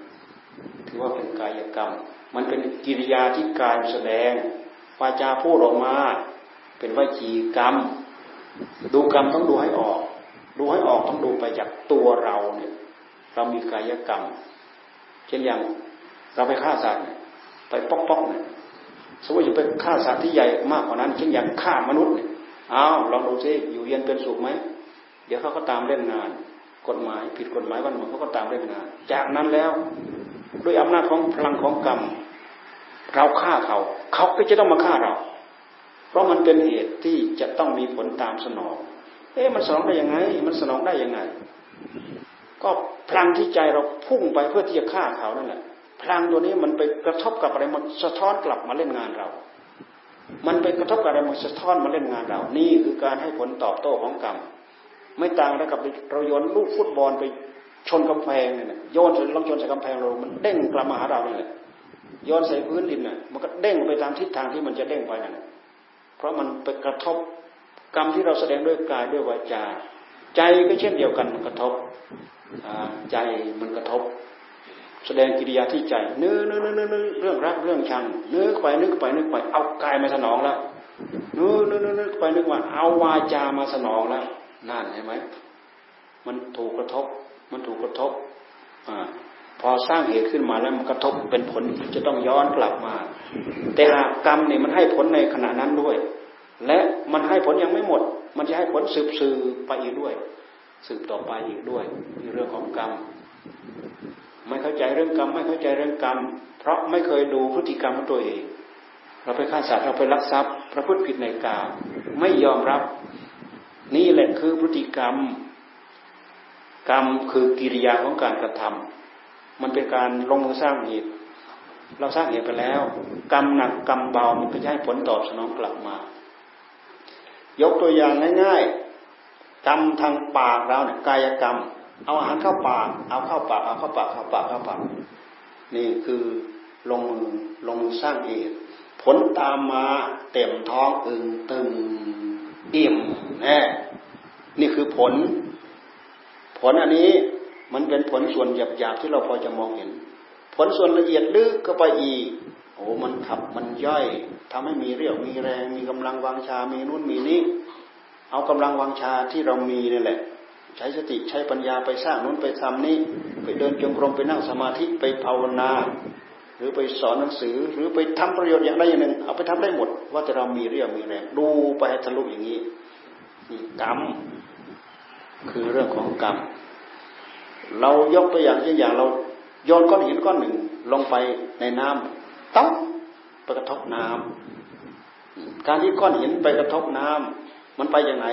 ถือว่าเป็นกายกรรม มันเป็นกิริยาที่กายแสดงวาจาพูดออกมา เป็นวจีกรรม ดูกรรมต้องดูให้ออก ดูให้ออกต้องดูไปจากตัวเราเนี่ย เรามีกายกรรม เช่นอย่างเราไปฆ่าสัตว์ไปป๊อกป๊อกเนี่ยสมมติจะไปฆ่าสัตว์ที่ใหญ่มากกว่านั้น เช่นอย่างฆ่ามนุษย์เนี่ยอ้าวลองดูซิอยู่เย็นเป็นสุขไหมเดี๋ยวเขาก็ตามเล่นงาน กฎหมายผิดกฎหมายวันหมดเขาก็ตามเล่นงาน จากนั้นแล้ว ด้วยอำนาจของพลังของกรรม เราฆ่าเขา เขาก็จะต้องมาฆ่าเรา เพราะมันเป็นเหตุที่จะต้องมีผลตามสนอง เอ๊ะมันสนองได้ยังไง มันสนองได้ยังไง ก็พลังที่ใจเราพุ่งไปเพื่อที่จะฆ่าเขานั่นแหละพลังตัวนี้มันไปกระทบกับอะไรมันสะท้อนกลับมาเล่นงานเรา มันไปกระทบกับอะไรมันสะท้อนมาเล่นงานเรา นี่คือการให้ผลตอบโต้ของกรรม ไม่ต่างแล้วกับเราโยนลูกฟุตบอลไป ชนกำแพงเนี่ยโยนลองโยนใส่กำแพงเรา มันเด้งกลับมาหาเราเนี่ยโยนใส่พื้นดินน่ะ มันก็เด้งไปตามทิศทางที่มันจะเด้งไปนั่นเพราะมันไปกระทบกรรมที่เราแสดงด้วยกายด้วยวาจา ใจก็เช่นเดียวกันมันกระทบใจมันกระทบ แสดงกิริยาที่ใจเนื้อเนื้อเนื้อเนื้อเรื่องรักเรื่องชังเนื้อไปนึกไปนึกไปเอากายมาสนองแล้วเนื้อเนื้อเนื้อไปนึกว่าเอาวาจามาสนองแล้วนั่นเห็นไหมมันถูกกระทบ มันถูกกระทบอพอสร้างเหตุขึ้นมาแล้วมันกระทบเป็นผลจะต้องย้อนกลับมา แต่หากกรรมเนี่ยมันให้ผลในขณะนั้นด้วย และมันให้ผลยังไม่หมด มันจะให้ผลสืบสืบไปอีกด้วย สืบต่อไปอีกด้วยในเรื่องของกรรมไม่เข้าใจเรื่องกรรมไม่เข้าใจเรื่องกรรม เพราะไม่เคยดูพฤติกรรมของตัวเอง เราไปฆ่าสัตว์เราไปลักทรัพย์พระพุทธผิดในกาไม่ยอมรับ นี่แหละคือพฤติกรรม กรรมคือกิริยาของการกระทำมันเป็นการลงมือสร้างเหตุเราสร้างเหตุไปแล้ว กรรมหนักกรรมเบามันก็จะให้ผลตอบสนองกลับมา ยกตัวอย่างง่ายๆกรรมทางปากเราเนี่ยกายกรรม เอาอาหารเข้าปากเอาเข้าปากเอาเข้าปากเข้าปากเข้าปากนี่คือลงมือลงมือสร้างเหตุผลตามมาเต็มท้องอึงตึงอิ่มแน่นี่คือผล ผลอันนี้มันเป็นผลส่วนหยาบๆที่เราพอจะมองเห็น ผลส่วนละเอียดลึกก็ไปอีกโอ้มันขับมันย่อยทำให้มีเรี่ยวมีแรง มีกำลังวังชา มีนู่นมีนี้เอากำลังวังชาที่เรามีนี่แหละ ใช้สติใช้ปัญญาไปสร้างนู้นไปทำนี้ไปเดินจงกรมไปนั่งสมาธิไปภาวนา หรือไปสอนหนังสือ หรือไปทำประโยชน์อย่างใดอย่างหนึ่ง เอาไปทำได้หมด ว่าแต่เรามีเรี่ยวมีแรง ดูไปให้ทะลุอย่างนี้นี่กรรม คือเรื่องของกรรม เรายกตัวอย่างเช่นอย่างเราโยนก้อนหินก้อนหนึ่งลงไปในน้ำต้องไปกระทบน้ำการที่ก้อนหินไปกระทบน้ำมันไปอย่างไหน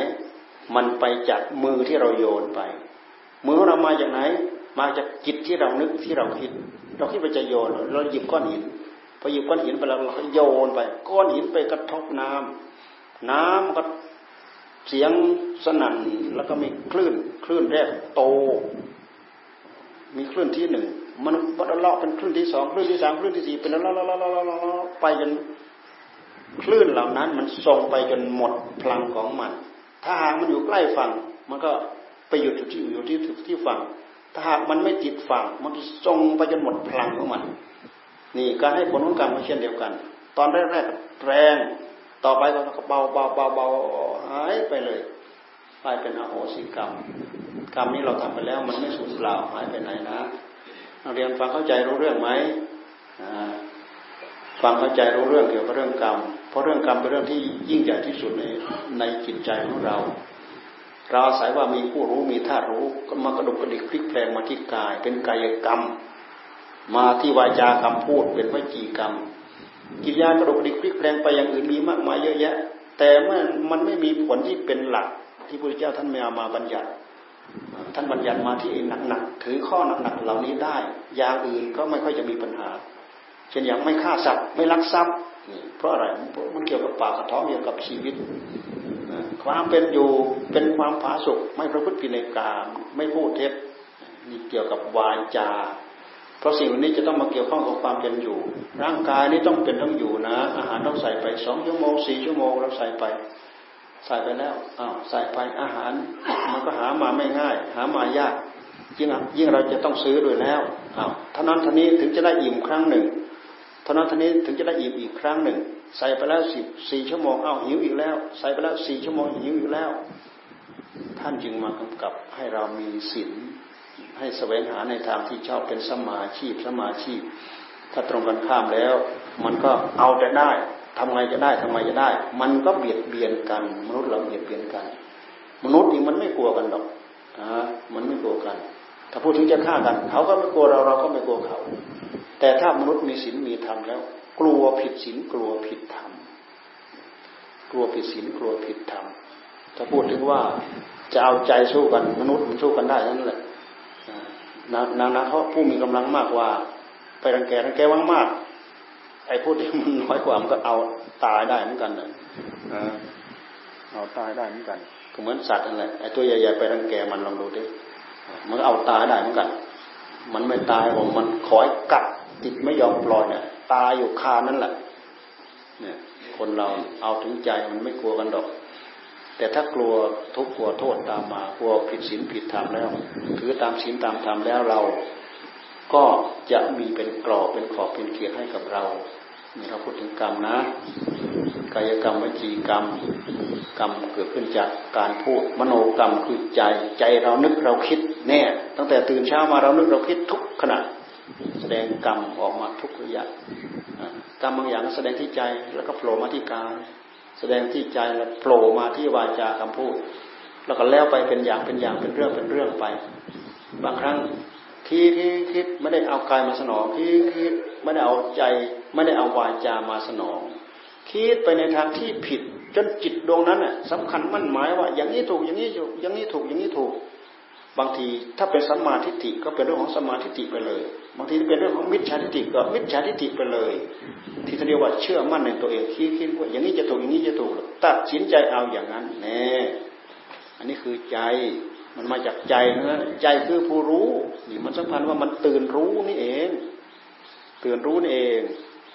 มันไปจากมือที่เราโยนไป มือเรามาจากไหน มาจากจิตที่เรานึกที่เราคิด เราคิดไปจะโยนเราหยิบก้อนหินพอหยิบก้อนหินไปแล้วเราก็โยนไป ก้อนหินไปกระทบน้ำน้ำก็ เสียงสนั่นแล้วก็มีคลื่นคลื่นแรกโต มีคลื่นที่หนึ่งมันวัดเลาะเป็นคลื่นที่สองคลื่นที่สามคลื่นที่สี่เป็นละละละละละละไปจนคลื่นเหล่านั้นมันส่งไปจนหมดพลังของมัน ถ้าหากมันอยู่ใกล้ฝั่ง มันก็ไปหยุดที่อยู่ที่ที่ฝั่ง ถ้าหากมันไม่ติดฝั่ง มันจะส่งไปจนหมดพลังของมัน นี่การให้ผลของกรรมก็เช่นเดียวกัน ตอนแรกๆแรง ต่อไปก็เบาเบาเบาเบาหายไปเลยกลายเป็นอโหสิกรรม กรรมนี้เราทำไปแล้วมันไม่สูญเปล่าหายไปไหนนะนักเรียนฟังเข้าใจรู้เรื่องไหมฟังเข้าใจรู้เรื่องเกี่ยวกับเรื่องกรรม เพราะเรื่องกรรมเป็นเรื่องที่ยิ่งใหญ่ที่สุดในในจิตใจของเรา เราอาศัยว่ามีผู้รู้มีธารู้ก็มากระดุกกระดิกพลิกแปลงมาที่กาย เป็นกายกรรม มาที่วาจาคำพูดเป็นวิจีกรรม กิริยากระดุกระดิกพลิกแปลงไปอย่างอื่นมีมากมายเยอะแยะ แต่มันมันไม่มีผลที่เป็นหลักที่พระเจ้าท่านไม่เอามาบัญญัติ ท่านบัญญัติมาที่หนักๆถือข้อหนักๆเหล่านี้ได้ อย่างอื่นก็ไม่ค่อยจะมีปัญหา เช่นอย่างไม่ฆ่าสัตว์ไม่ลักทรัพย์เพราะอะไรมันเกี่ยวกับปากกระท้องเกี่ยวกับชีวิตความเป็นอยู่เป็นความผาสุกไม่ประพฤติผิดในกามไม่พูดเท็จนี่เกี่ยวกับวาจา เพราะสิ่งนี้จะต้องมาเกี่ยวข้องกับความเป็นอยู่ ร่างกายนี้ต้องเป็นต้องอยู่นะ อาหารต้องใส่ไปสองชั่วโมงสี่ชั่วโมงเราใส่ไป ใส่ไปแล้วอ้าวใส่ไปอาหารมันก็หามาไม่ง่าย หามายากยิ่งยิ่งเราจะต้องซื้อด้วยแล้วอ้าวเท่านั้นท่านี้ถึงจะได้อิ่มครั้งหนึ่งเท่านั้นท่านี้ถึงจะได้อิ่มอีกครั้งหนึ่ง ใส่ไปแล้วสิบสี่ชั่วโมงอ้าวหิวอีกแล้ว ใส่ไปแล้วสี่ชั่วโมงหิวอีกแล้ว ท่านจึงมากำกับให้เรามีศีล ให้แสวงหาในทางที่ชอบเป็นสมาชีพสมาชีพ ถ้าตรงกันข้ามแล้ว มันก็เอาแต่ได้ทำไงจะได้ทำไมจะได้ มันก็เบียดเบียนกัน มนุษย์เราเบียดเบียนกัน มนุษย์นี่มันไม่กลัวกันหรอกอ่ามันไม่กลัวกัน ถ้าพูดถึงจะฆ่ากัน เขาก็ไม่กลัวเราเราก็ไม่กลัวเขา แต่ถ้ามนุษย์มีศีลมีธรรมแล้ว กลัวผิดศีลกลัวผิดธรรมกลัวผิดศีลกลัวผิดธรรมถ้าพูดถึงว่าจะเอาใจสู้กันมนุษย์มันสู้กันได้นั่นแหละ นางนักเขาผู้มีกำลังมากกว่า ไปรังแกรังแกว่างมาก ไอ้ผู้ที่มันน้อยกว่ามันก็เอาตายได้เหมือนกันเลยเอาตายได้เหมือนกันก็เหมือนสัตว์นั่นแหละไอ้ตัวใหญ่ๆไปรังแกมันลองดูดิมันเอาตายได้เหมือนกัน มันไม่ตายผมมันคอยกัดติดไม่ยอมปล่อยเนี่ยตายอยู่คานั่นแหละ เนี่ย คนเราเอาถึงใจมันไม่กลัวกันดอก แต่ถ้ากลัวทุกข์กลัวโทษตามมากลัวผิดศีลผิดธรรมแล้ว ถือตามศีลตามธรรมแล้วเรา ก็จะมีเป็นกรอบเป็นขอบเป็นเกียรติให้กับเราเราพูดถึงกรรมนะ กายกรรมวิจีกรรม กรรมเกิดขึ้นจากการพูด มโนกรรมคือใจใจเรานึกเราคิดแน่ ตั้งแต่ตื่นเช้ามาเรานึกเราคิดทุกขณะแสดงกรรมออกมาทุกระยะกรรมบางอย่างแสดงที่ใจแล้วก็โผล่มาที่กาย แสดงที่ใจแล้วโผล่มาที่วาจาคำพูด แล้วก็แล้วไปเป็นอย่างเป็นอย่างเป็นเรื่องเป็นเรื่องไป บางครั้งคิดคิดไม่ได้เอากายมาสนองคิดคิดไม่ได้เอาใจ ไม่ได้เอาวาจามาสนอง คิดไปในทางที่ผิดจนจิตดวงนั้นน่ะสำคัญมั่นหมายว่า อย่างนี้ถูกอย่างนี้ถูกอย่างนี้ถูกอย่างนี้ถูก บางทีถ้าเป็นสัมมาทิฏฐิก็เป็นเรื่องของสัมมาทิฏฐิไปเลย บางทีเป็นเรื่องของมิจฉาทิฏฐิก็มิจฉาทิฏฐิไปเลย ที่เขาเรียกว่าเชื่อมั่นในตัวเองคิดคิดว่าอย่างนี้จะถูกอย่างนี้จะถูกตัดสินใจเอาอย่างนั้นแน่อันนี้คือใจมันมาจากใจนะใจคือผู้รู้นี่มันสำคัญว่ามันตื่นรู้นี่เอง ตื่นรู้นี่เอง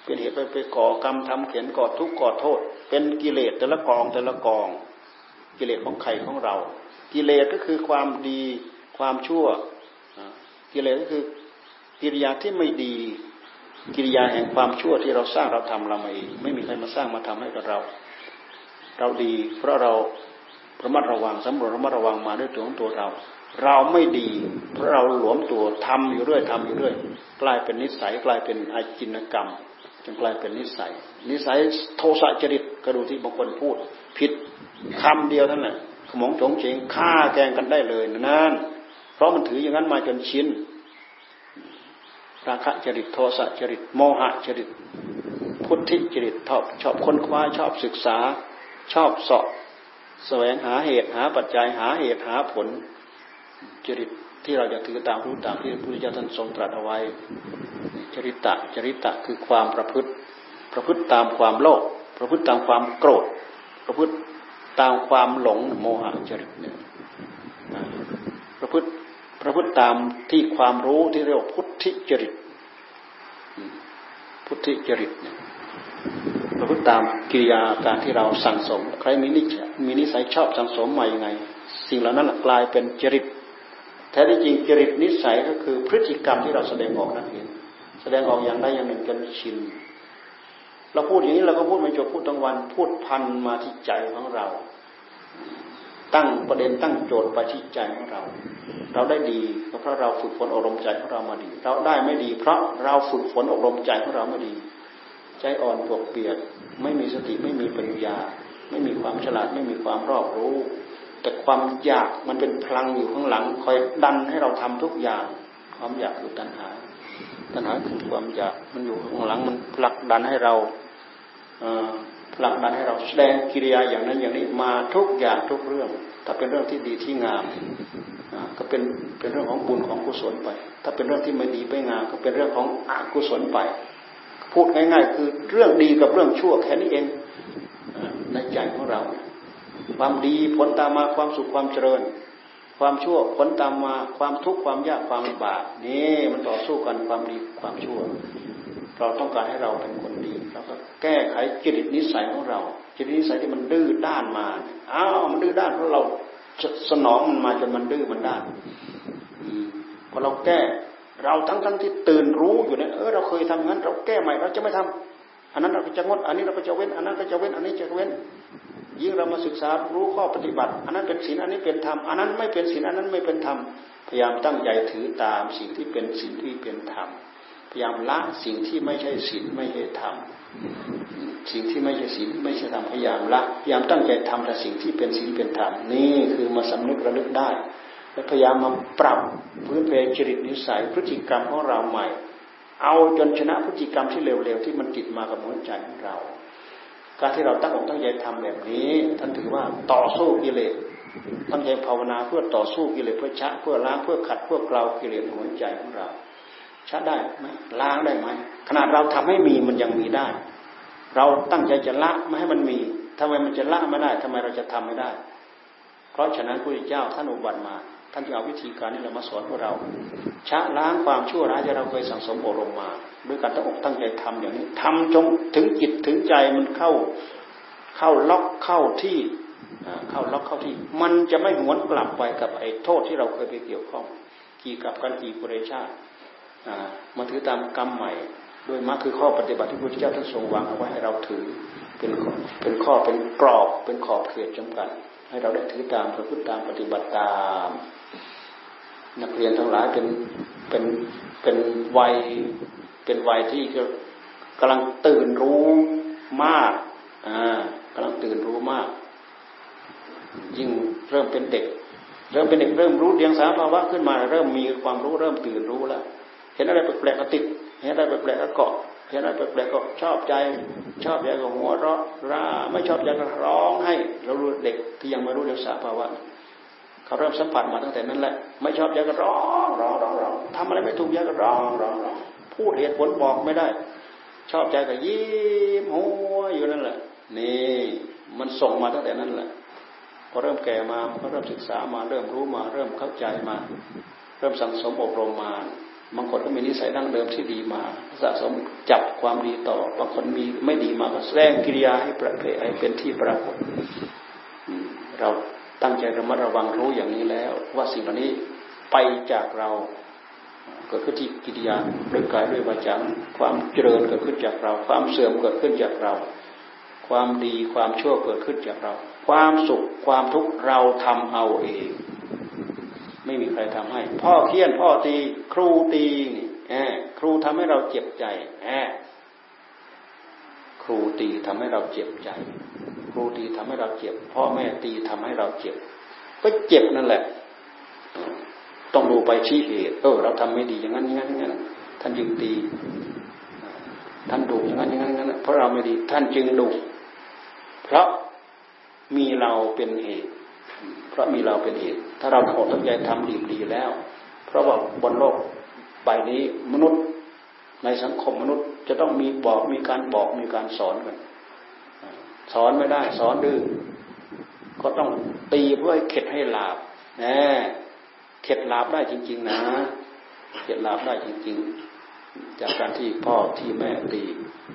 เป็นเหตุไปไปก่อกรรมทำเขียนก่อทุกข์ก่อโทษ เป็นกิเลสแต่ละกองแต่ละกอง กิเลสของใครของเรา กิเลสก็คือความดี ความชั่วกิเลสก็คือกิริยาที่ไม่ดี กิริยาแห่งความชั่วที่เราสร้างเราทำเราไม่ไม่มีใครมาสร้างมาทำให้กับเรา เราดี เพราะเราระมัดระวังสำรวจระมัดระวังมาด้วยตัวของตัวเรา เราไม่ดีเพราะเราหลวมตัวทำอยู่เรื่อยทำอยู่เรื่อยกลายเป็นนิสัยกลายเป็นอาจินกรรมจนกลายเป็นนิสัย นิสัยโทสะจริตก็ดูที่บางคนพูด ผิดคำเดียวท่านแหละขมงจงเฉงฆ่าแกงกันได้เลยนั่น เพราะมันถืออย่างนั้นมาจนชินราคะจริตโทสะจริตโมหะจริตพุทธิจริตชอบชอบค้นคว้าชอบศึกษา ชอบสอบแสวงหาเหตุหาปัจจัยหาเหตุหาผลจริตที่เราจะถือตามรู้ตามที่พระพุทธเจ้าท่านทรงตรัสเอาไว้ จริตะจริตะคือความประพฤติ ประพฤติตามความโลภประพฤติตามความโกรธ ประพฤติตามความหลงโมหะจริตเนี่ยประพฤติ ประพฤติตามที่ความรู้ที่เรียกว่าพุทธิจริต พุทธิจริตเนี่ยประพฤติตามกิริยาการที่เราสั่งสม ใครมีนิมีนิสัยชอบสั่งสมมาอย่างไง สิ่งเหล่านั้นกลายเป็นจริตแท้ที่จริงจริตนิสัยก็คือพฤติกรรมที่เราแสดงออกนั่นเองแสดงออกอย่างใดอย่างหนึ่งจนชินเราพูดอย่างนี้เราก็พูดไม่จบพูดทั้งวัน พูดพันมาที่ใจของเรา ตั้งประเด็นตั้งโจทย์ไปที่ใจของเรา เราได้ดีก็เพราะเราฝึกฝนอบรมใจของเรามาดี เราได้ไม่ดี เพราะเราฝึกฝนอบรมใจของเรามาดี ใจอ่อนปวกเปียก ไม่มีสติไม่มีปัญญา ไม่มีความฉลาดไม่มีความรอบรู้ แต่ความอยากมันเป็นพลังอยู่ข้างหลัง คอยดันให้เราทำทุกอย่าง ความอยากคือตัณหาตัณหาคือความอยากมันอยู่ข้างหลังมันผลักดันให้เรา ผลักดันให้เราแสดงกิริยาอย่างนั้นอย่างนี้มาทุกอย่างทุกเรื่อง ถ้าเป็นเรื่องที่ดีที่งามก็เป็นเป็นเรื่องของบุญของกุศลไป ถ้าเป็นเรื่องที่ไม่ดีไม่งาม ก็เป็นเรื่องของอกุศลไป พูดง่าย ๆ คือเรื่องดีกับเรื่องชั่วแค่นี้เองในใจของเรา ความดีผลตามมาความสุขความเจริญ ความชั่วผลตามมาความทุกข์ความยากความลำบากนี่มันต่อสู้กันความดีความชั่ว เราต้องการให้เราเป็นคนดีเราก็แก้ไขจริตนิสัยของเราจริตนิสัยที่มันดื้อด้านมาอ้าวมันดื้อด้านเพราะเราสนองมันมาจนมันดื้อมันด้านพอเราแก้เราทั้งทั้งที่ตื่นรู้อยู่เนี่ยเออเราเคยทำงั้น เราแก้ใหม่เราจะไม่ทำอันนั้นเราก็จะงดอันนี้เราก็จะเว้นอันนั้นก็จะเว้นอันนี้จะเว้น ยิ่งเรามาศึกษารู้ข้อปฏิบัติ อันนั้นเป็นศีลอันนี้เป็นธรรมอันนั้นไม่เป็นศีลอันนั้นไม่เป็นธรรมพยายามตั้งใจถือตามสิ่งที่เป็นศีลที่เป็นธรรม ยายามละสิ่งที่ไม่ใช่ศีลไม่ใช่ธรรมสิ่งที่ไม่ใช่ศีลไม่ใช่ธรรมพยายามละพยายามตั้งใจทำแต่สิ่งที่เป็นศีลเป็นธรรมนี่คือมาสำนึกระลึกได้ และพยายามมาปรับพื้นเพจริตนิสัยพฤติกรรมของเราใหม่ เอาจนชนะพฤติกรรมที่เร็วๆที่มันติดมากับหัวใจของเรา การที่เราตั้งอกตั้งใจทำแบบนี้ท่านถือว่าต่อสู้กิเลสตั้งใจภาวนาเพื่อต่อสู้กิเลสเพื่อชะเพื่อล้างเพื่อขัดเพื่อเกลากิเลสหัวใจของเรา ชะได้ไหมล้างได้ไหมขนาดเราทำให้มีมันยังมีได้ เราตั้งใจจะละไม่ให้มันมีทำไมมันจะละไม่ได้ทำไมเราจะทำไม่ได้ เพราะฉะนั้นพระเจ้าท่านอุบัติมา ท่านจะเอาวิธีการนี้เรามาสอนพวกเราชะล้างความชั่วร้ายที่เราเคยสั่งสมอบรมมาด้วยการตั้งอกตั้งใจทำอย่างนี้ทำจงถึงจิตถึงใจมันเข้าเข้าล็อกเข้าที่เข้าล็อกเข้าที่ มันจะไม่หวนกลับไปกับไอ้โทษที่เราเคยไปเกี่ยวข้อง กี่กับกันกี่ปุเรชาติ มาถือตามกรรมใหม่โดยมรรคคือข้อปฏิบัติที่พระพุทธเจ้าท่านทรงวางเอาไว้ให้เราถือเป็นเป็นข้อเป็นกรอบเป็นขอบเขตจำกัด ให้เราได้ถือตามประพฤติตามปฏิบัติตาม นักเรียนทั้งหลายเป็นเป็นเป็นวัยเป็นวัยที่กำลังตื่นรู้มากอ่ากำลังตื่นรู้มาก ยิ่งเริ่มเป็นเด็ก เริ่มเป็นเด็กเริ่มรู้เดียงสาภาวะขึ้นมา เริ่มมีความรู้เริ่มตื่นรู้แล้ว เห็นอะไรแปลกๆก็ติด เห็นอะไรแปลกๆก็เกาะ เห็นอะไรแปลกๆก็ชอบใจ ชอบใจก็หัวเราะร่าไม่ชอบใจก็ร้องให้ เรารู้เด็กที่ยังไม่รู้เรื่องสภาวะเขาเริ่มสัมผัสมาตั้งแต่นั้นแหละ ไม่ชอบใจก็ร้องร้องร้องร้องทำอะไรไม่ถูกใจก็ร้องร้องร้องพูดเหตุผลบอกไม่ได้ ชอบใจก็ยิ้มหัวอยู่นั่นแหละ นี่มันส่งมาตั้งแต่นั้นแหละพอเริ่มแก่มามันก็เริ่มศึกษามาเริ่มรู้มา เริ่มเข้าใจมา เริ่มสั่งสมอบรมมา บางคนก็มีนิสัยดั้งเดิมที่ดีมา สะสมจับความดีต่อ บางคนมีไม่ดีมาก็แสดงกิริยาให้ประเพให้เป็นที่ปรากฏเราตั้งใจระมัดระวังรู้อย่างนี้แล้ว ว่าสิ่งเหล่านี้ไปจากเราเกิดขึ้นที่กิริยาด้วยกายด้วยวาจาความเจริญเกิดขึ้นจากเรา ความเสื่อมเกิดขึ้นจากเรา ความดีความชั่วเกิดขึ้นจากเรา ความสุขความทุกข์เราทำเอาเอง ไม่มีใครทำให้ พ่อเคี่ยนพ่อตีครูตีแอครูทำให้เราเจ็บใจแอครูตีทำให้เราเจ็บใจ ครูตีทำให้เราเจ็บ พ่อแม่ตีทำให้เราเจ็บ ก็เจ็บนั่นแหละ ต้องดูไปชี้เหตุเออเราทำไม่ดีอย่างนั้นอย่างนั้นอย่างนั้นท่านจึงตี ท่านดุอย่างนั้นอย่างนั้นอย่างนั้นเพราะเราไม่ดี ท่านจึงดุเพราะมีเราเป็นเหตุ เพราะมีเราเป็นเหตุ ถ้าเราทั้งอกทั้งใจทำดีดีแล้ว เพราะว่าบนโลกใบนี้มนุษย์ในสังคมมนุษย์จะต้องมีบอกมีการบอกมีการสอนกันสอนไม่ได้ สอนดื้อก็ต้องตีเพื่อเข็ดให้หลาบแน่เข็ดหลาบได้จริง ๆ นะเข็ดหลาบได้จริง ๆ จากการที่พ่อที่แม่ตี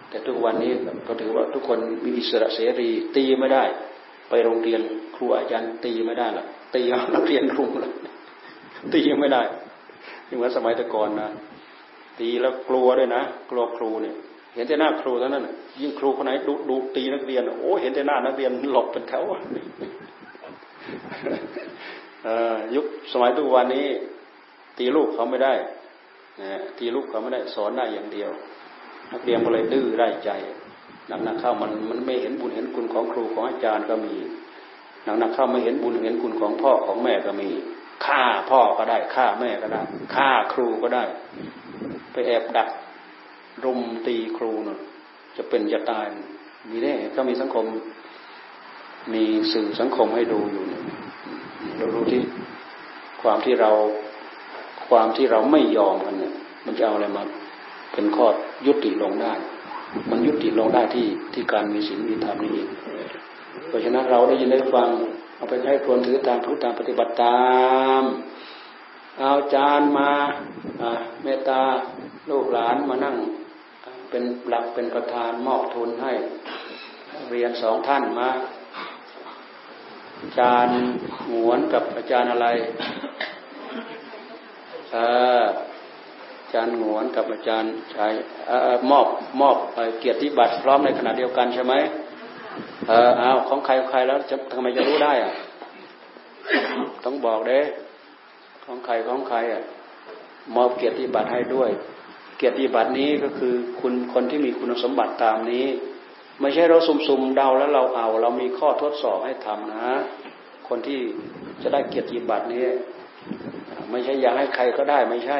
แต่ทุกวันนี้ก็ถือว่าทุกคนมีอิสระเสรีตีไม่ได้ ไปโรงเรียนครูอาจารย์ตีไม่ได้หรอกตีนักเรียนรุมเลยตียังไม่ได้ยังเหมือนสมัยแต่ก่อนนะตีแล้วกลัวด้วยนะกลัวครูเนี่ย เห็นแต่หน้าครูเท่านั้นยิ่งครูคนไหนดูดูตีนักเรียนโอ้เห็นแต่หน้านักเรียนหลบเป็นแถวยุคสมัยทุกวันนี้ ตีลูกเขาไม่ได้ตีลูกเขาไม่ได้สอนได้อย่างเดียว นักเรียนก็เลยดื้อได้ใจ หนักนักเข้ามันมันไม่เห็นบุญเห็นคุณของครูของอาจารย์ก็มีหนักนักเข้าไม่เห็นบุญเห็นคุณของพ่อของแม่ก็มีฆ่าพ่อก็ได้ฆ่าแม่ก็ได้ฆ่าครูก็ได้ ไปแอบดักรุมตีครูเน่ะจะเป็นจะตายมีแน่ก็มีสังคม มีสื่อสังคมให้ดูอยู่เราดูที่ความที่เราความที่เราไม่ยอมกันเนี่ย มันจะเอาอะไรมาเป็นข้อยุติลงได้ มันยุติลงได้ที่ที่การมีศีลมีธรรมนี่เองเพราะฉะนั้นเราได้ยินได้ฟังเอาไปใช้ควรถือตามทุกตามปฏิบัติตามเอาจานมาเมตตาลูกหลานมานั่ง เป็นหลักเป็นประธานมอบทุนให้ เรียนสองท่านมาอาจารย์หวนกับอาจารย์อะไร เออ จารย์หงวนกับอาจารย์ชายมอบมอบเกียรติบัตรพร้อมในขณะเดียวกันใช่ไหมเออเอาของใครใครแล้วจะทำไมจะรู้ได้อะต้องบอกเด้ ของใครของใครอะมอบเกียรติบัตรให้ด้วย เกียรติบัตรนี้ก็คือคุณคนที่มีคุณสมบัติตามนี้ ไม่ใช่เราสุ่มๆเดาแล้วเราเอา เรามีข้อทดสอบให้ทำนะ คนที่จะได้เกียรติบัตรนี้ ไม่ใช่อยากให้ใครก็ได้ไม่ใช่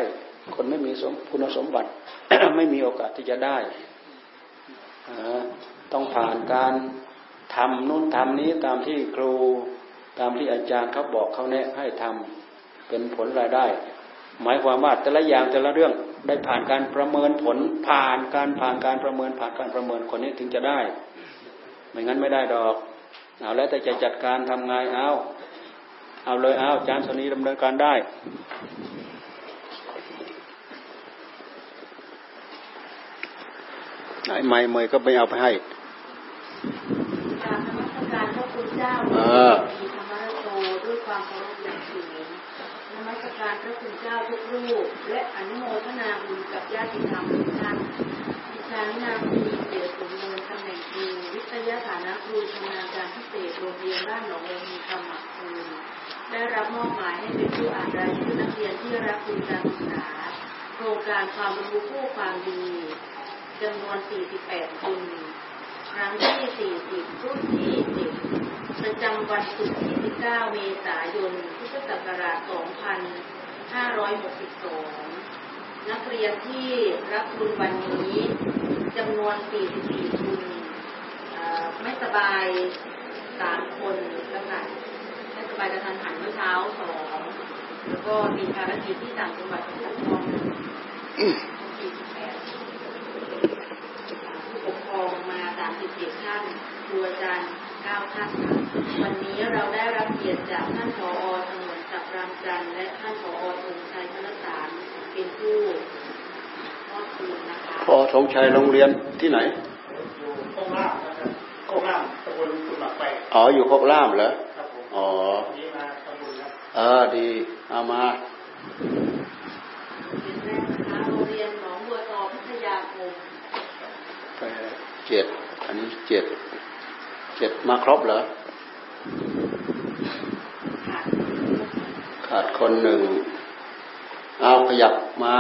คนไม่มีสมคุณสมบัติ ไม่มีโอกาสที่จะได้ ต้องผ่านการทำนู่นทำนี้ตามที่ครูตามที่อาจารย์เขาบอกเขาแนะให้ทำเป็นผลรายได้ หมายความว่าแต่ละอย่างแต่ละเรื่องได้ผ่านการประเมินผลผ่านการผ่านการประเมินผ่านการประเมินคนนี้ถึงจะได้ ไม่งั้นไม่ได้ดอกเอาแล้วแต่จะจัดการทำไงเอาเอาเลยเอาอาจารย์สนีดำเนินการได้ ไหนไม่เมยก็ไม่เอาไปให้การธรรมสการพระคุณเจ้ามีธรรมะโตด้วยความเคารพอย่างสูงนมัสการพระคุณเจ้าทุกรูป และอนุโมทนาบุญกับญาติธรรมทุกท่านดิฉันนามมีเดียสมมูลตำแหน่งครูวิทยาฐานะครูชำนาญการพิเศษโรงเรียนบ้านหนองโอมีคำหมักคูได้รับมอบหมายให้เป็นผู้อ่านรายชื่อนักเรียนที่รับทุนการศึกษาโครงการความรู้ผู้ความดี จำนวน 48คนครั้งที่ 40 รุ่นที่10ประจำวันศุกร์ที่ 19 เมษายน พุทธศักราช 2562 นักเรียนที่รับทุนวันนี้ร44คุณไม่สบายสามคนแล้วค่ะไม่สบายกระทันหันเมื่อเช้าสองแล้วก็มีภารกิจที่ต่างจังหวัดผู้ปกครองผู้ปกครอง มาสามสิบเจ็ดท่านครูอาจารย์เก้าท่านวันนี้เราได้รับเกียรติจากท่านผอสงวนจับรามจันทร์และท่านผอธงชัยธนสารเป็นผู้มอบคืนนะคะพอธงชัยโรงเรียนที่ไหนอยู่โค้งล่างนะครับโค้งล่างตะบนกุหลาบไปอ๋ออยู่โคกล่ามเหรอครับผมอ๋อวันนี้มาตะบนแล้วเออดีเอามาเป็นแรกนะคะโรงเรียนหนองบัวตอพิทยาคม แปด เจ็ดอันนี้เจ็ดเจ็ดมาครบเหรอค่ะขาดคนหนึ่ง เอาขยับมา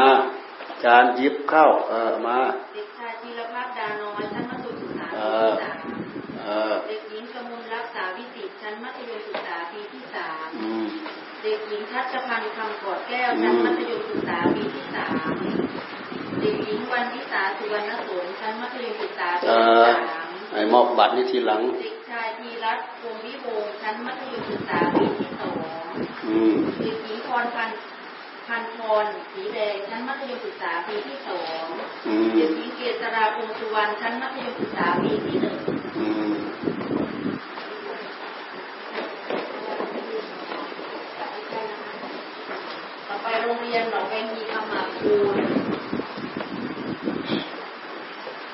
จานหยิบเข้า เออมาเด็กชายธีรพัฒน์ดาน้อยชั้นมัธยมศึกษาเอปีอที่สามเออเด็กหญิงกมลรักษาวิสิตชั้นมัธยมศึกษาปีที่สามอืมเด็กหญิงทัชพันธ์คำกอดแก้วชั้นมัธยมศึกษาปีที่สาม เด็กหญิงวันวิสาสุวรรณสนชั้นมัธยมศึกษาปีเอที่อสามไอ้มอบบัตรนี่ทีหลังเด็กชายธีรัตน์วงศ์วิวงศ์ชั้นมัธยมศึกษาปีที่สองอืมเด็กหญิงพรพันธ์พันพรสีแดงชั้นมัธยมศึกษาปีที่สองอืมเด็กหญิงเกษราคงสุวรรณชั้นมัธยมศึกษาปีที่หนึ่งอืมต่อไปโรงเรียนหนองแวงมีคำหมาคูณ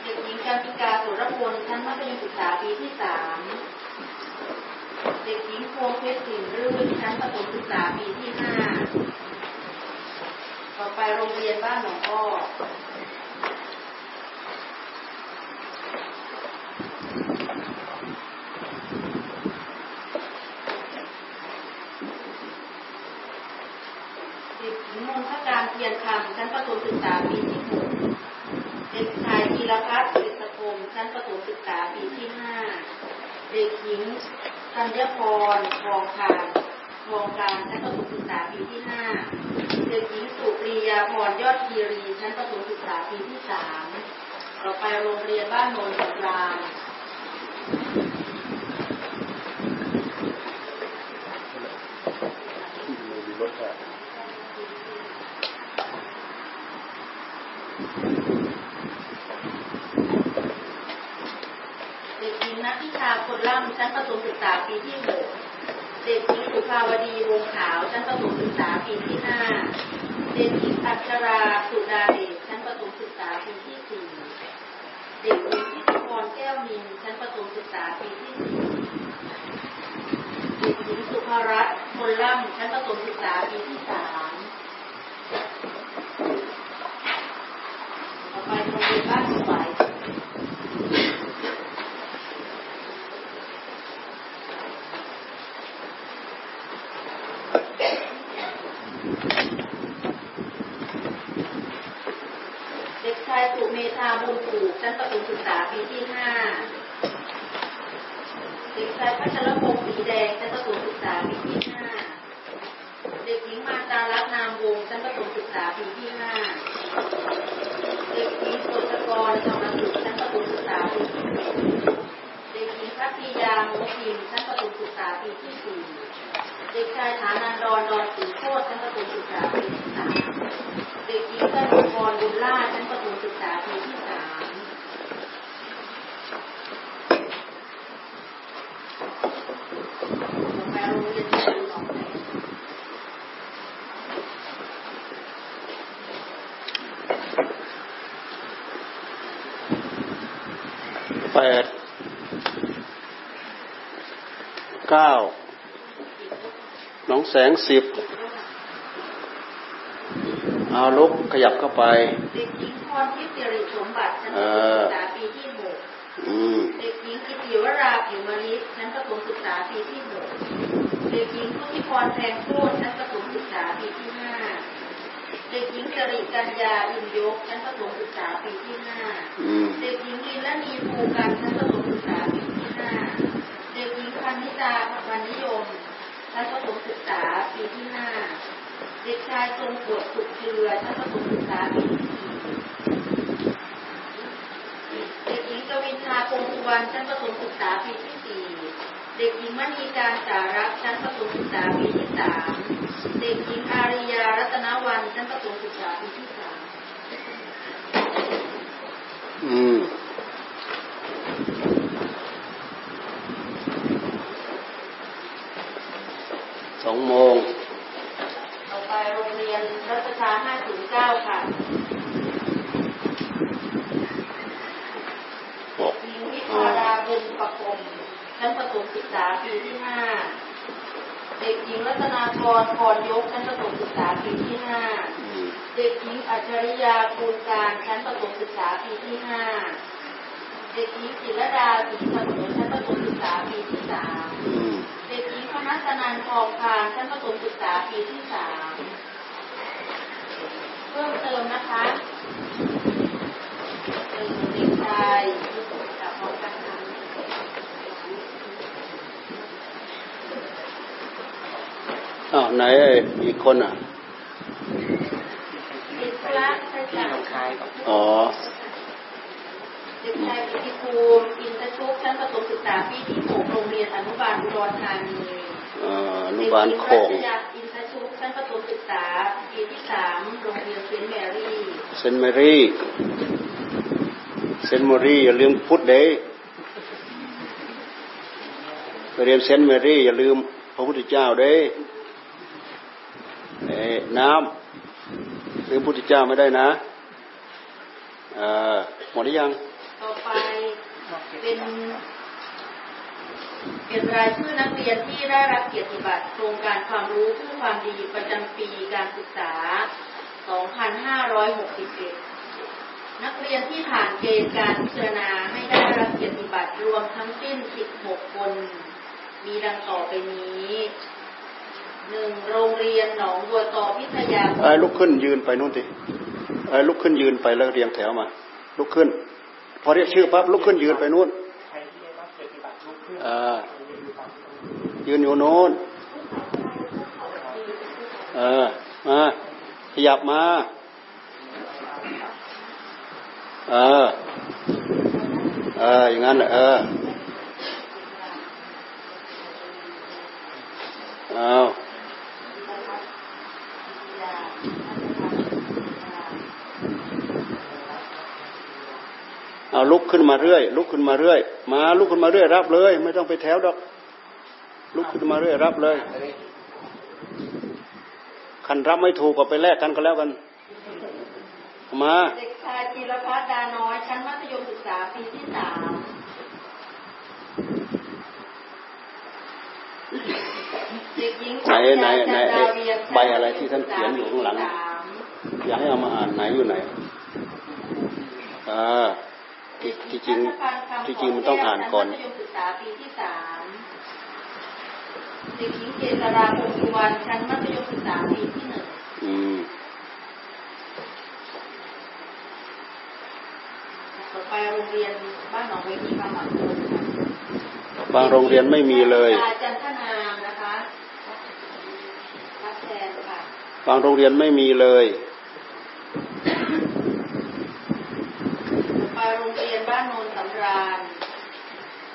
เด็ กันติกาสุรพลชั้นมัธยมศึกษาปีที่สามเด็กหญิงพวงเพชรสินรื่นชั้นประถมศึกษาปีที่ห้าต่อไปโรงเรียนบ้านหนองอ้อเด็กหญิงมนทการเทียนคำชั้นประถมศึกษาปีที่หกเด็กชายธีรพัฒน์ มชั้นประถมศึกษาปีที่ห้าเด็กหญิงธัญพรทองคานทองการชั้นประถมศึกษาปีที่ห้าเด็กหญิงสุปรียาพรยอดคีรีชั้นประถมศึกษาปีที่สามต่อไปโรงเรียนบ้านโนนสำราญ มีรถแท็ก เด็กหญิชาคนล่ำชั้นประถมศึกษาปีที่หกเด็กหญิงสุภาวดีวงขาวชั้นประถมศึกษาปีที่ห้าเด็กหญิงอัชราสุดาเดชชั้นประถมศึกษาปีที่สี่เด็กหญิงทิติพรแก้วนินชั้นประถมศึกษาปีที่สี่เด็กหญิงสุภารัตน์คนล่ำชั้นประถมศึกษาปีที่สามต่อไปโรงเรียนบ้านสวย เด็กชายสุเมธาบุญผูกชั้นประถมศึกษาปีที่ห้า เด็กชายพัชรพ งศ์สีแดงชั้นประถมศึกษาปีที่ห้าเด็กหญิงมาตาลักนามวงชั้นประถมศึกษาปีที่ห้าเด็กหญิงกฤษกรธรรมสุขชั้นประถมศึกษาปีที่หกเด็กหญิงพัทยาโมุทิมชั้นประถมศึกษาปีที่สี่เด็กชายฐานันดรดอนสีโคตรชั้นประถมศึกษาปีที่สามเด็กหญิงกนิกรบุญล่าชั้นประถมศึกษาปีที่สามต่อไปโรง เรียนที่ดูหนองแสงแปดเก้าน้องแสงสิบเอาลุกขยับเข้าไปเด็กหญิงพรทิพย์สิริสมบัติชั้นประถมศึกษาปีที่หกอืมเด็กหญิงกิติวราผิวมลิชั้นประถมศึกษาปีที่หก เด็กหญิงพุทธิพรแทงโคตรชั้นประถมศึกษาปีที่ห้าเด็กหญิงจริกัญญาอินยกชั้นประถมศึกษาปีที่ห้าเด็กหญิงลินละนีภูกันชั้นประถมศึกษาปีที่ห้าเด็กหญิงพันนิตาพันนิยมชั้นประถมศึกษาปีที่ห้าเด็กชายทรงกวดสุขเจือชั้นประถมศึกษาปีที่สี่เด็กหญิงกวินทาคงสุวรรณชั้นประถมศึกษาปีที่สี่ เด็กหญิงมณีการสารักษ์ชั้นประถมศึกษาปีที่สามเด็กหญิงอาริยารัตนวันชั้นประถมศึกษาปีที่สามอืมสองโมง ต่อไปโรงเรียนรัชชา509ค่ะหกหญิงวิภาดาบุญประคม ชั้นประถมศึกษาปีที่ห้าเด็กหญิงรัตนาพรพรยกชั้นประถมศึกษาปีที่ห้าเด็กหญิงอัจฉริยาคูณการชั้นประถมศึกษาปีที่ห้าเด็กหญิงศิรดาศรีเสมอชั้นประถมศึกษาปีที่สามเด็กหญิงพนัสนันทองพานชั้นประถมศึกษาปีที่สามเพิ่มเติมนะคะหนึ่งเด็กชายกับพร้อมกันค่ะ อ้าวไหนอีกคนอะเด็กพระใช่ค่ะอ๋อเด็กชายกิติภูมิอินทชุกชั้นประถมศึกษาปีที่หกโรงเรียนอนุบาลอุดรธานีเอ่ออนุบาลโคงเด็กหญิงอินทชุกชั้นประถมศึกษาปีที่สามโรงเรียนเซนต์แมรี่เซนต์แมรี่เซนต์แมรี่อย่าลืมพุทธเดย์ไปเรียนเซนต์แมรี่อย่าลืมพระพุทธเจ้าเด้ น้ำลืมพระพุทธเจ้าไม่ได้นะเอ่อหมดหรือยัง ต่อไปเป็นเป็นรายชื่อนักเรียนที่ได้รับเกียรติบัตรโครงการความรู้เพื่อความดีประจำปีการศึกษา 2561 นักเรียนที่ผ่านเกณฑ์การพิจารณาให้ได้รับเกียรติบัตรรวมทั้งสิ้น 16 คน มีดังต่อไปนี้ หนึ่งโรงเรียนหนองบัวตอพิทยาคไอ้มลุกขึ้นยืนไปนู่นสิไอ้ลุกขึ้นยืนไปแล้วเรียงแถวมา ลุกขึ้น พอเรียกชื่อปั๊บลุกขึ้นยืนไปนู่นยืนอยู่โน้นเออมาขยับมา เออ เออ อย่างนั้นแหละเออ เอา เอาลุกขึ้นมาเรื่อย ลุกขึ้นมาเรื่อย มาลุกขึ้นมาเรื่อยรับเลย ไม่ต้องไปแถวดอก ลุกขึ้นมาเรื่อยรับเลยคันรับไม่ถูกก็ไปแลกกันก็แล้วกัน มาเด็กชายธีรพัฒน์ดาน้อยชั้นมัธยมศึกษาปีที่สามเด็กหญิงไหนไหนไหนจัไอ้ดาเวียงใบอะไรที่ท่านเขียนอยู่ข้างหลังสามอยากให้เอามาอ่านไหนอยู่ไหนอ่า ที่ที่จริงที่จริงมันต้องอ่านก่อนชั้มัธยมศึกษาปีที่สามเด็กหญิงเกษราพงศ์สุวรรณชั้นมัธยมศึกษาปีที่หนึ่งอืมต่อไปโรงเรียนบ้านหนองเวทีบางหมัดโพค่ะบางโรงเรียนไม่มีเลยอาจันทนามนะคะรับแทนค่ะบางโรงเรียนไม่มีเลย ไปโรงเรียนบ้านโนนสำราญ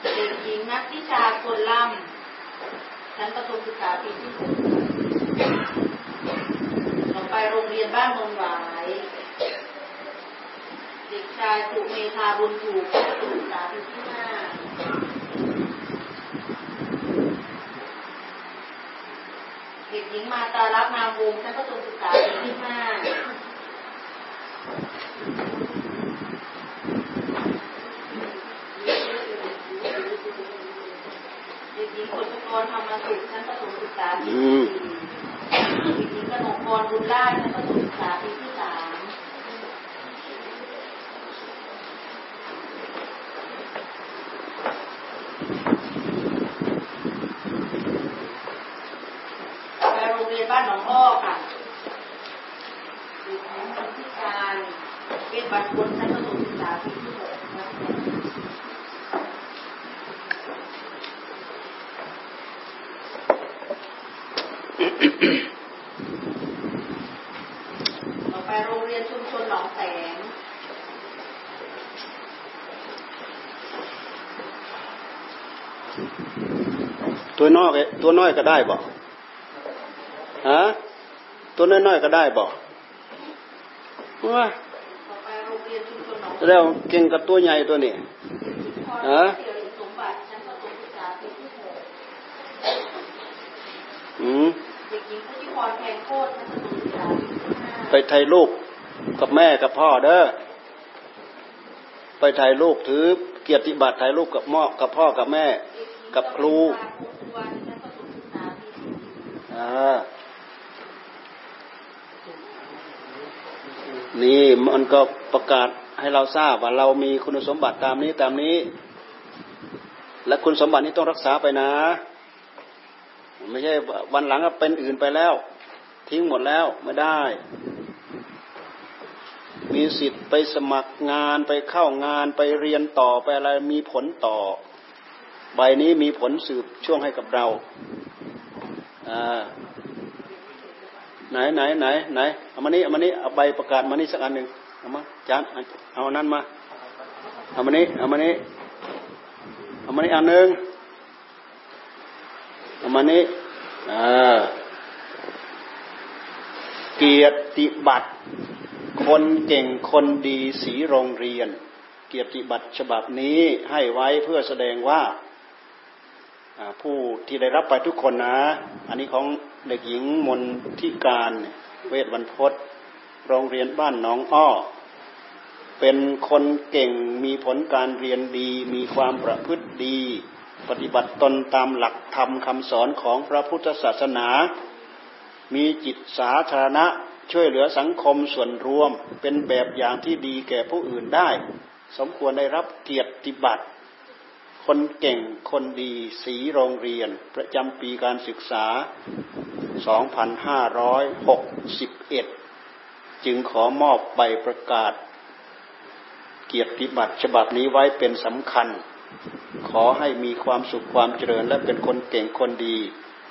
เด็กหญิงนักวิ ชาคนล่ำชั้นประถมศึกษาปีที่หกต่อไปโรงเรียนบ้านโนนหวาย เด็กชายสุเมธาบุญถูกศึกษาปีที่ห้าเด็กหญิงมาตารับนามวงชั้นประถมศึกษาปีที่ห้า เด็กห ญิงกฤษกรธรรมสุขชั้นประถมศึกษาปีอืที่มสี่เด็กหญิงกนกพรบุญล่าชชั้นประถมศึกษาปีที่สามไปโรงเรียนบ้านหนองอ้อค่ะเด็กหญิงคนพิการเป็นบัตรคนชั้นประถมศึกษาปีที่หกนะคะต่อ ตัว น้อยตัวน้อยก็ได้บ่ฮะตัวน้อยๆก็ได้บ่ว่าแล้วเก่งกับตัวใหญ่ตัวนี้ฮะอืมไปไทยลูกกับแม่กับพ่อเด้อไปถ่ายรูปถือเกียรติบัตรถ่ายรูปกับมอกับพ่อกับแม่ กับครูอ่า นี่มันก็ประกาศให้เราทราบว่าเรามีคุณสมบัติตามนี้ตามนี้ และคุณสมบัตินี้ต้องรักษาไปนะ ไม่ใช่วันหลังก็เป็นอื่นไปแล้ว ทิ้งหมดแล้วไม่ได้ มีสิทธิ์ไปสมัครงานไปเข้างานไปเรียนต่อไปอะไรมีผลต่อ ใบนี้มีผลสืบช่วงให้กับเรา ไหนไหนไหนไหนเอามานี้เอามานี้เอาใบประกาศมานี้สักอันหนึ่งเอามาจานเอานั้นมาเอามานี้เอามานี้เอามานี้อันหนึ่งเอามานี้อ่าเกียรติบัตรคนเก่งคนดีสีโรงเรียน เกียรติบัตรฉบับนี้ให้ไว้เพื่อแสดงว่า ผู้ที่ได้รับไปทุกคนนะ อันนี้ของเด็กหญิงมนทิการเวทวันพศโรงเรียนบ้านน้องอ้อ เป็นคนเก่งมีผลการเรียนดี มีความประพฤติดี ปฏิบัติตนตามหลักธรรมคำสอนของพระพุทธศาสนา มีจิตสาธารณะช่วยเหลือสังคมส่วนรวม เป็นแบบอย่างที่ดีแก่ผู้อื่นได้ สมควรได้รับเกียรติบัตร คนเก่งคนดีสีโรงเรียน ประจำปีการศึกษา 2561 จึงขอมอบใบประกาศ เกียรติบัตรฉบับนี้ไว้เป็นสำคัญ ขอให้มีความสุขความเจริญและเป็นคนเก่งคนดี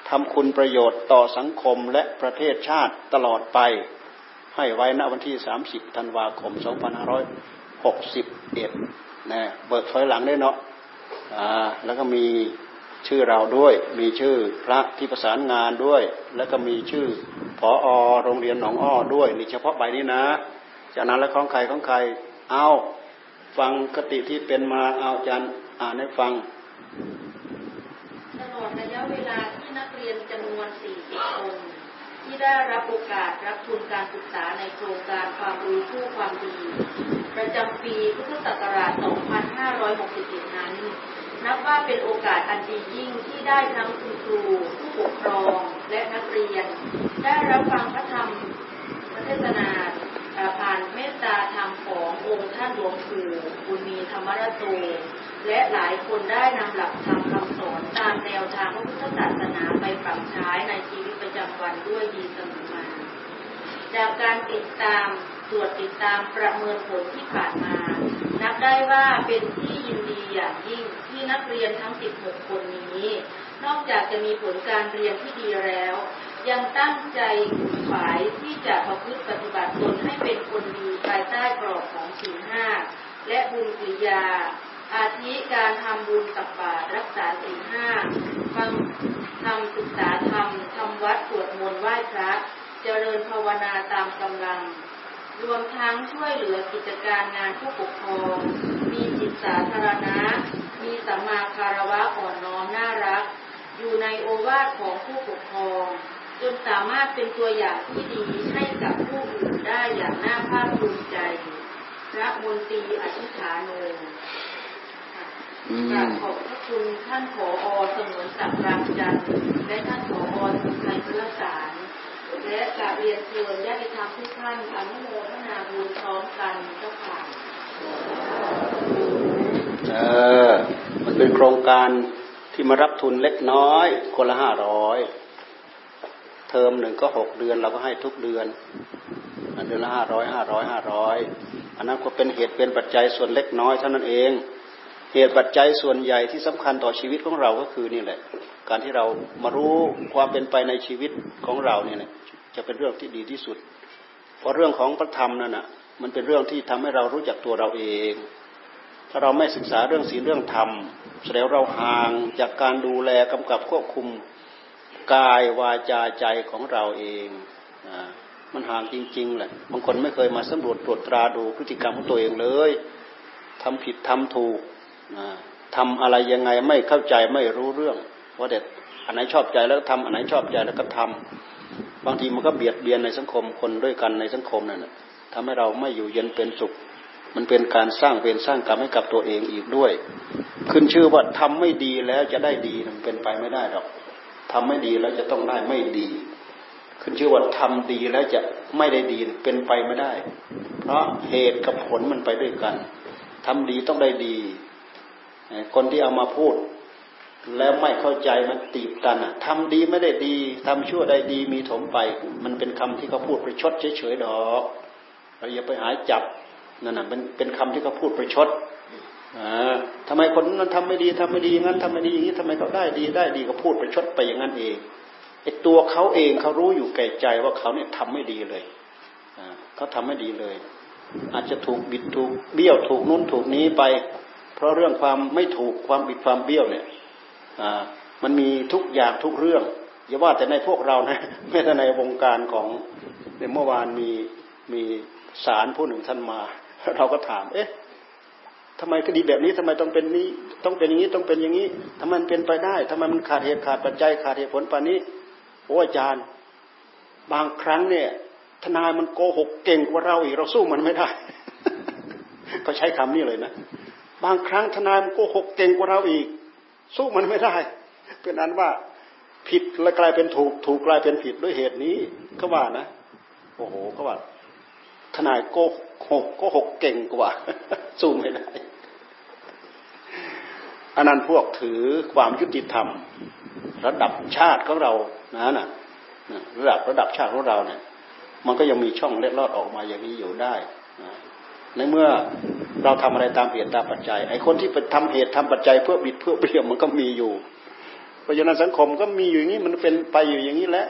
ทำคุณประโยชน์ต่อสังคมและประเทศชาติตลอดไป ให้ไว้ณวันที่ 30 ธันวาคม 2561นะเบิกถอยหลังได้เนาะ แล้วก็มีชื่อเราด้วย มีชื่อพระที่ประสานงานด้วย แล้วก็มีชื่อผออโรงเรียนหนองอ้อด้วยนี่เฉพาะใบนี้นะ จากนั้นแล้วของใครของใครเอาฟังคติที่เป็นมาเอาอาจารย์อ่านให้ฟังตลอดระยะเวลาที่นักเรียนจำนวน 40 คน ที่ได้รับโอกาสรับทุนการศึกษาในโครงการความรู้ผู้ความดี ประจำปีพุทธศักราช 2561 นั้น นับว่าเป็นโอกาสอันดียิ่งที่ได้ทั้งคุณครู ผู้ปกครองและนักเรียน ได้รับฟังพระธรรมพระเทศนาผ่านเมตตาธรรมขององค์ท่านหลวงปู่บุญมีธรรมรโตและหลายคนได้นำหลักธรรมคำสอนตามแนวทางพระพุทธศาสนาไปปรับใช้ในชีวิตประจำวันด้วยดีเสมอมา จากการติดตาม ตรวจติดตามประเมินผลที่ผ่านมา นับได้ว่าเป็นที่ยินดีอย่างยิ่งที่นักเรียนทั้ง 16 คนนี้ นอกจากจะมีผลการเรียนที่ดีแล้ว ยังตั้งใจฝ่ายที่จะประพฤติปฏิบัติตนให้เป็นคนดีภายใต้กรอบของศีลห้าและบุญกิริยา อาทิการทำบุญตับบาตรรักษาศีลห้าฟังทำศึกษาธรรมทำวัดสวดมนต์ไหว้พระ เจริญภาวนาตามกำลัง รวมทั้งช่วยเหลือกิจการงานผู้ปกครอง มีจิตสาธารณะ มีสัมมาคารวะอ่อนน้อมน่ารัก อยู่ในโอวาทของผู้ปกครองจนสามารถเป็นตัวอย่างที่ดีให้กับผู้อื่นได้อย่างน่าภาคภูมิใจ พระมนตรีอธิษฐานโนกราบขอบพระคุณท่านผอสมวนสักรางจันทร์และท่านผอสุขัยเพื่อสาร และกราบเรียนเชิญญาติธรรมทุกท่านอนุโมทนาบุญพร้อมกันเจ้าค่ะเออ มันเป็นโครงการที่มารับทุนเล็กน้อย คนละห้าร้อยเทอมหนึ่งก็หกเดือนเราก็ให้ทุกเดือนเดือนละห้าร้อยห้าร้อยห้าร้อยอันนั้นก็เป็นเหตุเป็นปัจจัยส่วนเล็กน้อยเท่านั้นเอง เหตุปัจจัยส่วนใหญ่ที่สำคัญต่อชีวิตของเราก็คือนี่แหละ การที่เรามารู้ความเป็นไปในชีวิตของเราเนี่ย จะเป็นเรื่องที่ดีที่สุด เพราะเรื่องของพระธรรมนั่นน่ะมันเป็นเรื่องที่ทำให้เรารู้จักตัวเราเอง ถ้าเราไม่ศึกษาเรื่องศีลเรื่องธรรมแสดงเราห่างจากการดูแลกำกับควบคุมกายวาจาใจของเราเองอมันห่างจริงๆแหละบางคนไม่เคยมาสำรวจตรวจตราดูพฤติกรรมของตัวเองเลยทำผิดทำถูกทำอะไรยังไงไม่เข้าใจไม่รู้เรื่องว่าเด็ดอันไหนชอบใจแล้วทำอันไหนชอบใจแล้วก็ทำ บางทีมันก็เบียดเบียนในสังคมคนด้วยกันในสังคมนั่นแหละทำให้เราไม่อยู่เย็นเป็นสุข มันเป็นการสร้างเป็นสร้างกรรมให้กับตัวเองอีกด้วย ขึ้นชื่อว่าทำไม่ดีแล้วจะได้ดีมันเป็นไปไม่ได้หรอกทำไม่ดีแล้วจะต้องได้ไม่ดี ขึ้นชื่อว่าทำดีแล้วจะไม่ได้ดีเป็นไปไม่ได้ เพราะเหตุกับผลมันไปด้วยกันทำดีต้องได้ดี คนที่เอามาพูด แล้วไม่เข้าใจมันตีบกันอะทำดีไม่ได้ดีทำชั่วได้ดีมีถมไป มันเป็นคำที่เขาพูดประชดเฉยๆดอกเราอย่าไปหายจับนั่นน่ะเป็นเป็นคำที่เขาพูดประชดอ่าทำไมคนนั้นทำไม่ดีทำไม่ดีอย่างนั้นทำไม่ดีอย่างนี้ทำไมเขาได้ดีได้ดีก็พูดประชดไปอย่างนั้นเองไอ้ตัวเขาเองเขารู้อยู่แก่ใจว่าเขาเนี่ยทำไม่ดีเลยอ่าเขาทำไม่ดีเลย อาจจะถูกบิดถูกเบี้ยวถูกนู้นถูกนี้ไป เพราะเรื่องความไม่ถูกความบิดความเบี้ยวเนี่ย มันมีทุกอย่างทุกเรื่องอย่าว่าแต่ในพวกเรานะแม้แต่ในวงการของเมื่อวานมีมีสารผู้หนึ่งท่านมา เราก็ถาม เอ๊ะทำไมคดีแบบนี้ทำไมต้องเป็นนี้ ต้องเป็นอย่างนี้ต้องเป็นอย่างนี้ทำไมมันเป็นไปได้ทำไมมันขาดเหตุขาดปัจจัยขาดเหตุผลปานนี้โอ้อาจารย์ บางครั้งเนี่ย ทนายมันโกหกเก่งกว่าเราอีกเราสู้มันไม่ได้เขาใช้คำนี้เลยนะ บางครั้งทนายมันโกหกเก่งกว่าเราอีก สู้มันไม่ได้ เป็นนั้นว่าผิดแล้วกลายเป็นถูก ถูกกลายเป็นผิดด้วยเหตุนี้เขาว่านะ โอ้โหเขาว่าทนายโกหกโกหกเก่งกว่า สู้ไม่ได้อันนั้นพวกถือความยุติธรรม ระดับชาติของเรานะน่ะระดับระดับชาติของเราเนี่ย มันก็ยังมีช่องเล็ดลอดออกมาอย่างนี้อยู่ได้ในเมื่อ เราทำอะไรตามเหตุตามปัจจัยไอ้คนที่ไปทำเหตุทำปัจจัยเพื่อบิดเพื่อเปลี่ยนมันก็มีอยู่ เพราะฉะนั้นสังคมก็มีอยู่อย่างนี้มันเป็นไปอยู่อย่างนี้แหละ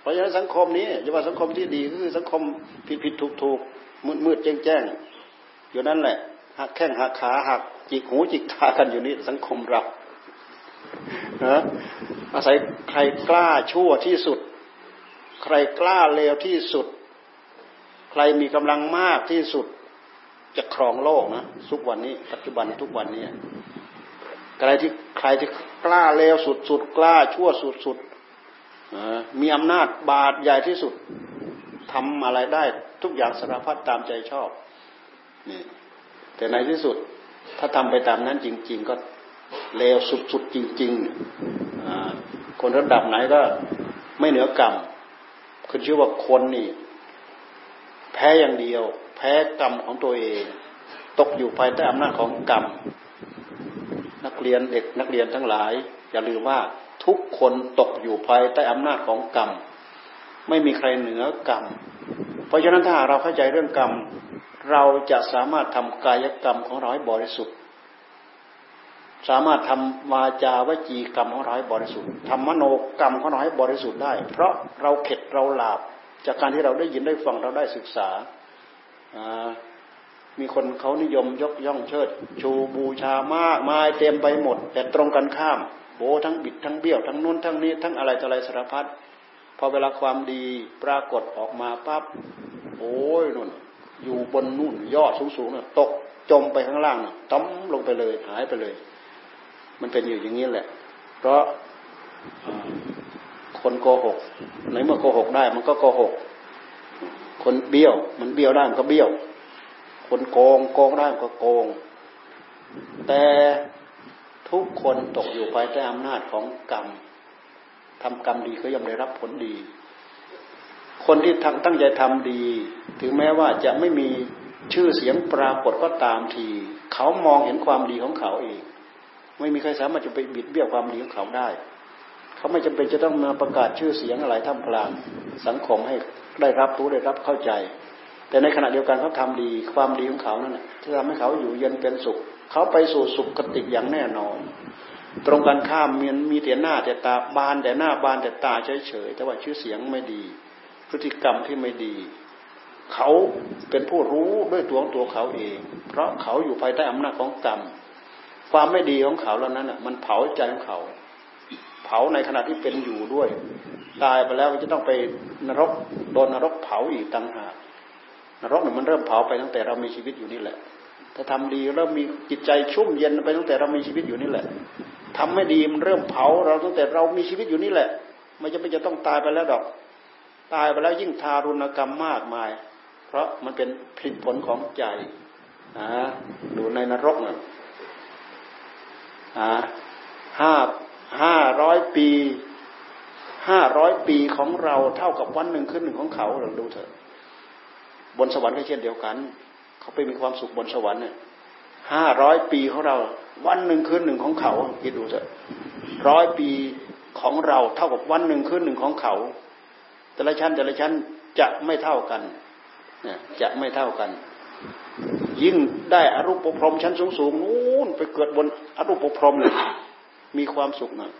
เพราะฉะนั้นสังคมนี้จะว่าสังคมที่ดีก็คือสังคมผิดผิดถูกถูกมืดมืดแจ้งแจ้งอยู่นั่นแหละหักแข้งหักขาหักจิกหูจิกตากันอยู่นี่สังคมเรานะอาศัยใครกล้าชั่วที่สุด ใครกล้าเลวที่สุด ใครมีกำลังมากที่สุด จะครองโลกนะทุกวันนี้ ปัจจุบันทุกวันนี้ใครที่ใครที่กล้าเลวสุดสุดกล้าชั่วสุดสุดมีอำนาจบาดใหญ่ที่สุดทำอะไรได้ทุกอย่างสารพัดตามใจชอบนี่แต่ในที่สุดถ้าทำไปตามนั้นจริง ๆ ก็เลวสุดๆจริงๆคนระดับไหนก็ไม่เหนือกรรมคือชื่อว่าคนนี่ แพ้อย่างเดียว แพ้กรรมของตัวเอง ตกอยู่ภายใต้อำนาจของกรรม นักเรียนเด็กนักเรียนทั้งหลาย อย่าลืมว่าทุกคนตกอยู่ภายใต้อำนาจของกรรม ไม่มีใครเหนือกรรม เพราะฉะนั้นถ้าเราเข้าใจเรื่องกรรม เราจะสามารถทำกายกรรมของเราให้บริสุทธิ์ สามารถทำวาจาวจีกรรมของเราให้บริสุทธิ์ทำมโนกรรมของเราให้บริสุทธิ์ได้ เพราะเราเข็ดเราหลาบจากการที่เราได้ยินได้ฟังเราได้ศึกษา มีคนเขานิยมยกย่องเชิด ชูบูชามากมายเต็มไปหมด แต่ตรงกันข้ามโบทั้งบิดทั้งเบี้ยวทั้งนู้นทั้งนี้ทั้งอะไรต่ออะไรสารพัดพอเวลาความดีปรากฏออกมาปั๊บโอ้ยนุ่น อยู่บนนู่นยอดสูงๆน่ะตกจมไปข้างล่างต้มลงไปเลยหายไปเลย มันเป็นอยู่อย่างนี้แหละ เพราะคนโกหกในเมื่อโกหกได้มันก็โกหก คนเบี้ยว มันเบี้ยวได้มันก็เบี้ยว คนโกงโกงได้มันก็โกง แต่ทุกคนตกอยู่ภายใต้อำนาจของกรรมทำกรรมดีก็ย่อมได้รับผลดี คนที่ทตั้งใจทำดี ถึงแม้ว่าจะไม่มีชื่อเสียงปรากฏก็ตามที เขามองเห็นความดีของเขาเอง ไม่มีใครสามารถจะไปบิดเบี้ยวความดีของเขาได้ เขาไม่จำเป็นจะต้องมาประกาศชื่อเสียงอะไรท่ามกลางสังคมให้ได้รับรู้ได้รับเข้าใจ แต่ในขณะเดียวกันเขาทาดีความดีของเขานั่นจะทำให้เขาอยู่เย็นเป็นสุข เขาไปสู่สุขกติอย่างแน่นอน ตรงกันข้ามมีมีแต่หน้าแต่ตาบานแต่หน้าบานแต่ตาเฉยๆแต่ว่าชื่อเสียงไม่ดี พฤติกรรมที่ไม่ดีเขาเป็นผู้รู้ด้วยตัวของตัวเขาเอง เพราะเขาอยู่ภายใต้อำนาจของกรรม ความไม่ดีของเขาเหล่านั้นอะมันเผาใจของเขา เผาในขณะที่เป็นอยู่ด้วย ตายไปแล้วมันจะต้องไปนรกโดนนรกเผาอีกต่างหากนรกเนี่ยมันเริ่มเผาไปตั้งแต่เรามีชีวิตอยู่นี่แหละ ถ้าทำดีเริ่มมีจิตใจชุ่มเย็นไปตั้งแต่เรามีชีวิตอยู่นี่แหละทำไม่ดีมันเริ่มเผาเราตั้งแต่เรามีชีวิตอยู่นี่แหละ ไม่จะไม่จะต้องตายไปแล้วดอก ตายไปแล้วยิ่งทารุณกรรมมากมาย เพราะมันเป็นผลผลของใจอ่าดูในนรกน่ะอ่าห้า ห้าร้อยปีห้าร้อยปีของเราเท่ากับวันหนึ่งขึ้นหนึ่งของเขาเราดูเถอะ บนสวรรค์ก็เช่นเดียวกัน เขาไปมีความสุขบนสวรรค์เนี่ยห้าร้อยปีของเรา วันหนึ่งคืนหนึ่งของเขาคิดดูเถอะร้อยปีของเราเท่ากับวันหนึ่งคืนหนึ่งของเขา แต่ละชั้นแต่ละชั้นจะไม่เท่ากันเนี่ยจะไม่เท่ากัน ยิ่งได้อรูปภพรมชั้นสูงสูงนู้นไปเกิดบนอรูปภพรมเลย มีความสุขนะ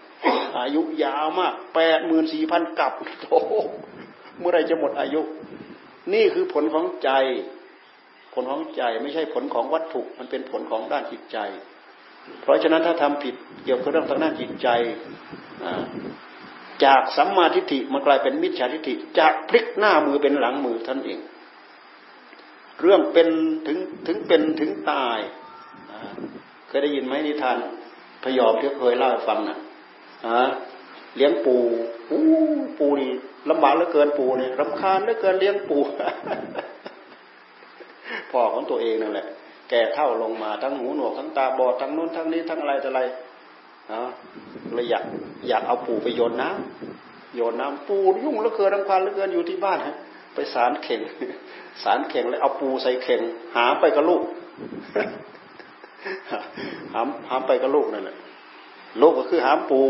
อายุยาวมากแปดหมื่นสี่พันกับโอ้เมื่อไรจะหมดอายุ นี่คือผลของใจ ผลของใจไม่ใช่ผลของวัตถุมันเป็นผลของด้านจิตใจ เพราะฉะนั้นถ้าทำผิดเกี่ยวกับเรื่องทางด้านจิตใจจากสัมมาทิฏฐิมันกลายเป็นมิจฉาทิฏฐิจากพลิกหน้ามือเป็นหลังมือท่านเอง เรื่องเป็นถึงถึงเป็นถึงตายเคยได้ยินไหมนิทาน พยอมที่เคยเล่าให้ฟังนะ่ะเลี้ยงปูปูปูนี่ลำบากเหลือเกินปูเนี่ยรำคาญเหลือเกินเลี้ยงปูพ่อของตัวเองนั่นแหละ แก่เท่าลงมาทั้งหูหนวกทั้งตาบอดทั้งนู้นทั้งนี้ทั้งอะไรแต่อะไรนะเลยอยากอยากเอาปูไปโยนน้ำโยนน้ำปูยุ่งเหลือเกินรำคาญเหลือเกินอยู่ที่บ้านฮะไปสารเข่ง สารเข่งเลยเอาปูใส่เข่ง หาไปกับลูก หามหามไปกับลูกนั่นแหละลูกก็คือหามปู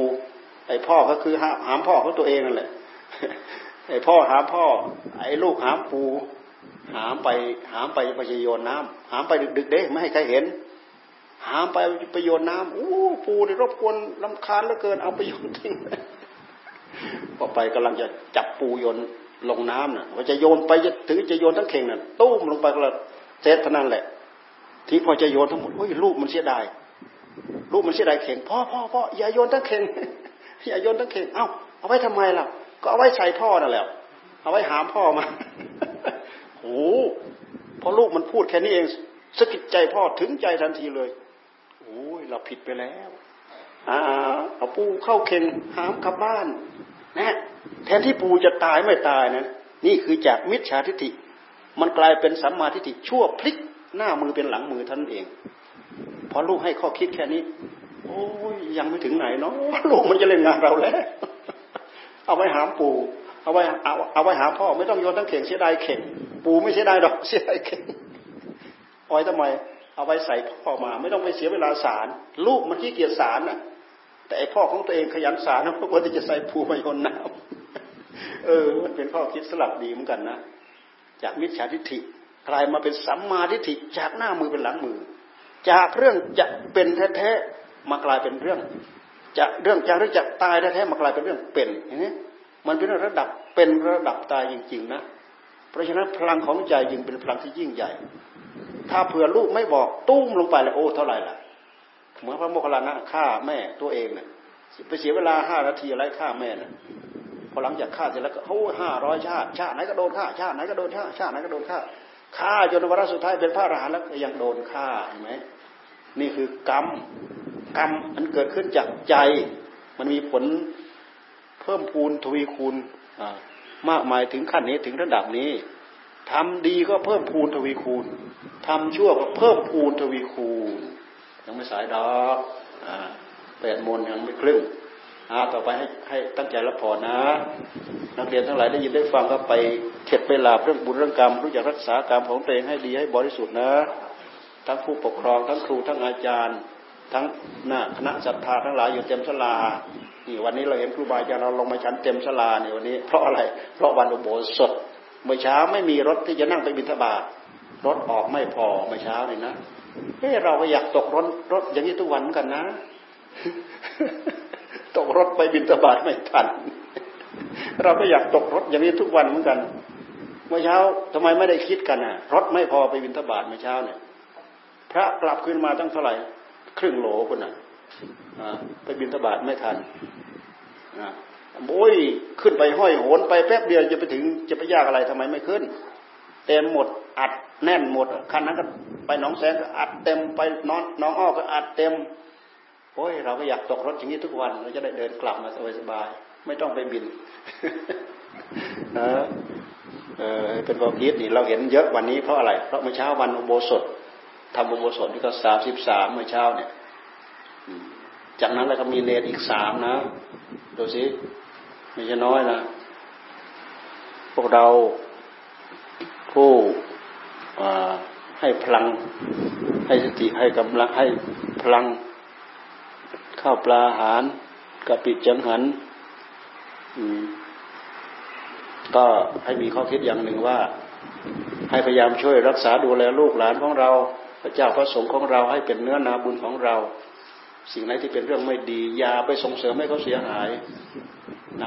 ไอ้พ่อก็คือหาหามพ่อของตัวเองนั่นแหละ ไอ้พ่อหามพ่อ ไอ้ลูกหามปู หามไปหามไปไปโยนน้ำหามไปดึกๆเด้ไม่ให้ใครเห็น หามไปไปโยนน้ำอู้ปูนี่รบกวนลำคาญเหลือเกินเอาไปโยนทิ้งพอไปกำลังจะจับปูโยนลงน้ำน่ะว่าจะโยนไปจะถึงจะโยนทั้งเข่งน่ะตุ้มลงไปก็เซตเท่านั้นแหละ ที่พอจะโยนทั้งหมดโอ้ยลูกมันเสียดายลูกมันเสียดายเข่งพ่อพ่อพ่ออย่าโยนทั้งเข่งอย่าโยนทั้งเข่งเอ้าเอาไว้ทำไมล่ะ ก็เอาไว้ใส่พ่อนั่นแหละเอาไว้หามพ่อมาโอ้พอลูกมันพูดแค่นี้เองสะกิดใจพ่อถึงใจทันทีเลยโอ้ยเราผิดไปแล้วอ่าเอาปูเข้าเข่งหามกลับบ้านนะแทนที่ปูจะตายไม่ตายนะนี่คือจากมิจฉาทิฏฐิ มันกลายเป็นสัมมาทิฏฐิชั่วพลิก หน้ามือเป็นหลังมือท่านเอง พอลูกให้ข้อคิดแค่นี้ โอ้ยยังไม่ถึงไหนเนาะลูกมันจะเล่นงานเราแล้ว เอาไว้หามปู่ เอาไว้เอาเอาไว้หาพ่อ ไม่ต้องโยนทั้งเข่งเสียดายเข่ง ปู่ไม่เสียดายดอกเสียดายเข่งเอาไว้ทำไม เอาไว้ใส่พ่อมา ไม่ต้องไปเสียเวลาสาร ลูกมันขี้เกียจสารน่ะ แต่ไอพ่อของตัวเองขยันสารนะเพราะว่าจะใส่ปูมาโยนน้ำเออ มันเป็นข้อคิดสลับดีเหมือนกันนะ จากมิจฉาทิฏฐิ กลายมาเป็นสัมมาทิฏฐิจากหน้ามือเป็นหลังมือ จากเรื่องจะเป็นแท้ๆมากลายเป็นเรื่องจะเรื่องจากเรื่องจะตายแท้ๆมากลายเป็นเรื่องเป็นอย่างนี้มันเป็นระดับเป็นระดับตายจริง ๆ นะ เพราะฉะนั้นพลังของใจยิ่งเป็นพลังที่ยิ่งใหญ่ ถ้าเผื่อลูกไม่บอกตุ้มลงไปแล้วโอ้เท่าไหร่ล่ะเหมือนพระโมคคัลลานะฆ่าแม่ตัวเองเนี่ยไปเสียเวลาห้านาทีอะไรฆ่าแม่เนี่ยพอหลังจากฆ่าเสร็จแล้วก็โอ้ห้าร้อยชาติชาติไหนก็โดนฆ่าชาติไหนก็โดนฆ่าชาติไหนก็โดนฆ่า ฆ่าจนวาระสุดท้ายเป็นพระอรหันต์แล้วยังโดนฆ่าเห็นไหมนี่คือกรรมกรรมมันเกิดขึ้นจากใจ มันมีผลเพิ่มพูนทวีคูณมากมายถึงขั้นนี้ถึงระดับนี้ทำดีก็เพิ่มพูนทวีคูณทำชั่วก็เพิ่มพูนทวีคูณยังไม่สายดอกแปดมนยังไม่ครึ่ง อาต่อไปให้ให้ตั้งใจรับพอนะ นักเรียนทั้งหลายได้ยินได้ฟังก็ไปเข็ดไปลาบเรื่องบุญเรื่องกรรม รู้จักรักษากรรมของตัวเองให้ดีให้บริสุทธิ์นะ ทั้งผู้ปกครองทั้งครูทั้งอาจารย์ ทั้งหน้าคณะศรัทธาทั้งหลายอยู่เต็มสลานี่วันนี้เราเห็นครูบาอาจารย์เราลงมาชั้นเต็มสลาเนี่ยวันนี้ เพราะอะไร เพราะวันอุโบสถเมื่อเช้าไม่มีรถที่จะนั่งไปบิณฑบาตรถออกไม่พอเมื่อเช้านี่นะเฮ้เราก็อยากตกรถรถอย่างนี้ทุกวันกันนะ ตกรถไปบิณฑบาตไม่ทัน เราก็อยากตกรถอย่างนี้ทุกวันเหมือนกัน เมื่อเช้าทำไมไม่ได้คิดกันอะ รถไม่พอไปบินทบาทเมื่อเช้าเนี่ย พระกลับขึ้นมาตั้งเท่าไหร่ครึ่งโหลคนน่ะไปบินทบาทไม่ทันโอ้ยขึ้นไปห้อยโหนไปแป๊บเดียวจะไปถึงจะไปยากอะไรทำไมไม่ขึ้นเต็มหมดอัดแน่นหมดคันนั้นก็ไปน้องแสงก็อัดเต็มไปน้องน้องอ้อก็อัดเต็ม โอ้ยเราก็อยากตกรถอย่างนี้ทุกวัน เราจะได้เดินกลับมาสบายๆไม่ต้องไปบินเออเออเป็นความคิดนี่เราเห็นเยอะวันนี้เพราะอะไร เพราะเมื่อเช้าวันอุโบสถทำอุโบสถนี่ก็สามสิบสามเมื่อเช้าเนี่ยจากนั้นแล้วก็มีเนรอีกสามนะดูสิไม่ใช่น้อยนะพวกเราผู้ให้พลังให้สติให้กำลังให้พลัง ข้าวปลาอาหารกะปิจังหันก็ให้มีข้อคิดอย่างหนึ่งว่า ให้พยายามช่วยรักษาดูแลลูกหลานของเรา พระเจ้าพระสงฆ์ของเราให้เป็นเนื้อนาบุญของเรา สิ่งไหนที่เป็นเรื่องไม่ดีอย่าไปส่งเสริมให้เขาเสียหาย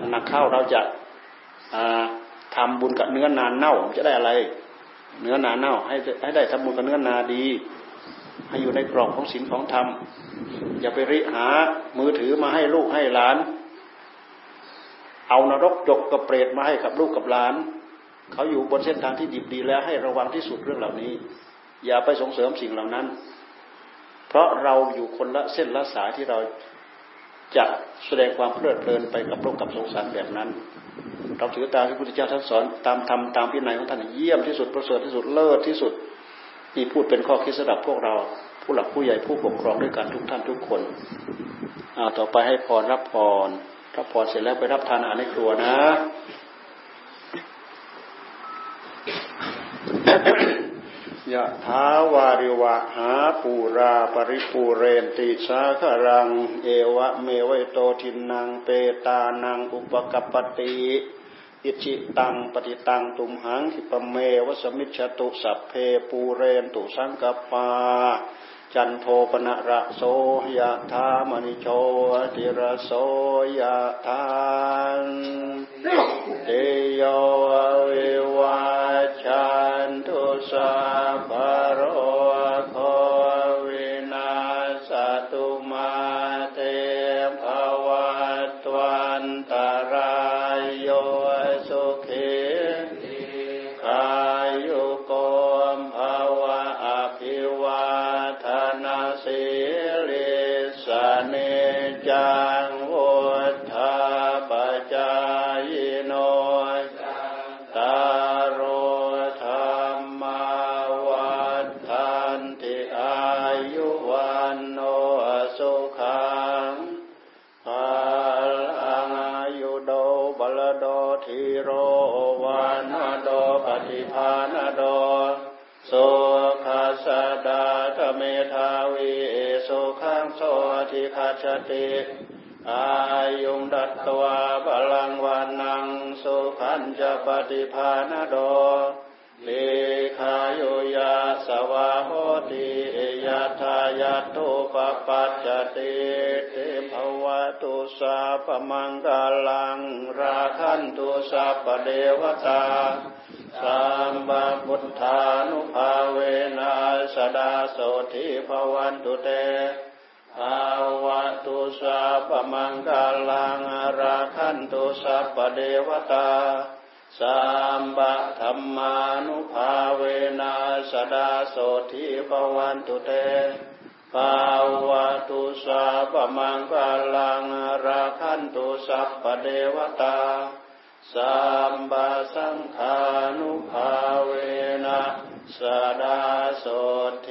หนักๆเข้าเราจะทำบุญกับเนื้อนานเน่าจะได้อะไร เนื้อนาเน่า ให้ให้ได้ทำบุญกับเนื้อนาดี ให้อยู่ในกรอบของศีลของธรรม อย่าไปริหามือถือมาให้ลูกให้หลาน เอานรกจกกับเปรตมาให้กับลูกกับหลาน เขาอยู่บนเส้นทางที่ดีดีแล้วให้ระวังที่สุดเรื่องเหล่านี้ อย่าไปส่งเสริมสิ่งเหล่านั้น เพราะเราอยู่คนละเส้นละสายที่เราจะแสดงความเพลิดเพลินไปกับโลกกับสงสารแบบนั้นเราถือตามที่พระพุทธเจ้าท่านสอนตามธรรมตามพินัยของท่านเยี่ยมที่สุดประเสริฐที่สุดเลิศที่สุด นี่พูดเป็นข้อคิดสำหรับพวกเรา ผู้หลักผู้ใหญ่ผู้ปกครองด้วยกันทุกท่านทุกคนอาต่อไปให้พรรับพรรับพรเสร็จแล้วไปรับทานอาหารในครัวนะยะถาวาริวะหาปูราปริปูเรนติสาครัง เอวะเมวโตทินังเปตานังอุปกปติ อิจิตังปฏิตังตุมหังขิปเมวสมิชตุสัพเพปูเรนตุสังกปา จันโทปนะระโสยะธามณิโชติระโสยะธานเตโยวิวัชันตุสัพโร ทิคัจติอายุงดัตตวาบาลังวันนังสุขันจะปฏิภาณโดเลขายุยาสวาโหติยัทายาตุปปัจจติเตภวตุสาปมังกาลัง ราคันตุสัพเดวตาสัมมาพุทธานุภาเวนัสดาโสทิภวันตุเต ภาวตุสัพมังกาลังราคันตุสัพเดวตาสัมบะธรรมานุภาเวนัสดาโสทิภวันตุเตภาวะตุสัพมังกาลังราคันตุสัพเดวตาสัมบาสังฆานุภาเวนะสดาโสท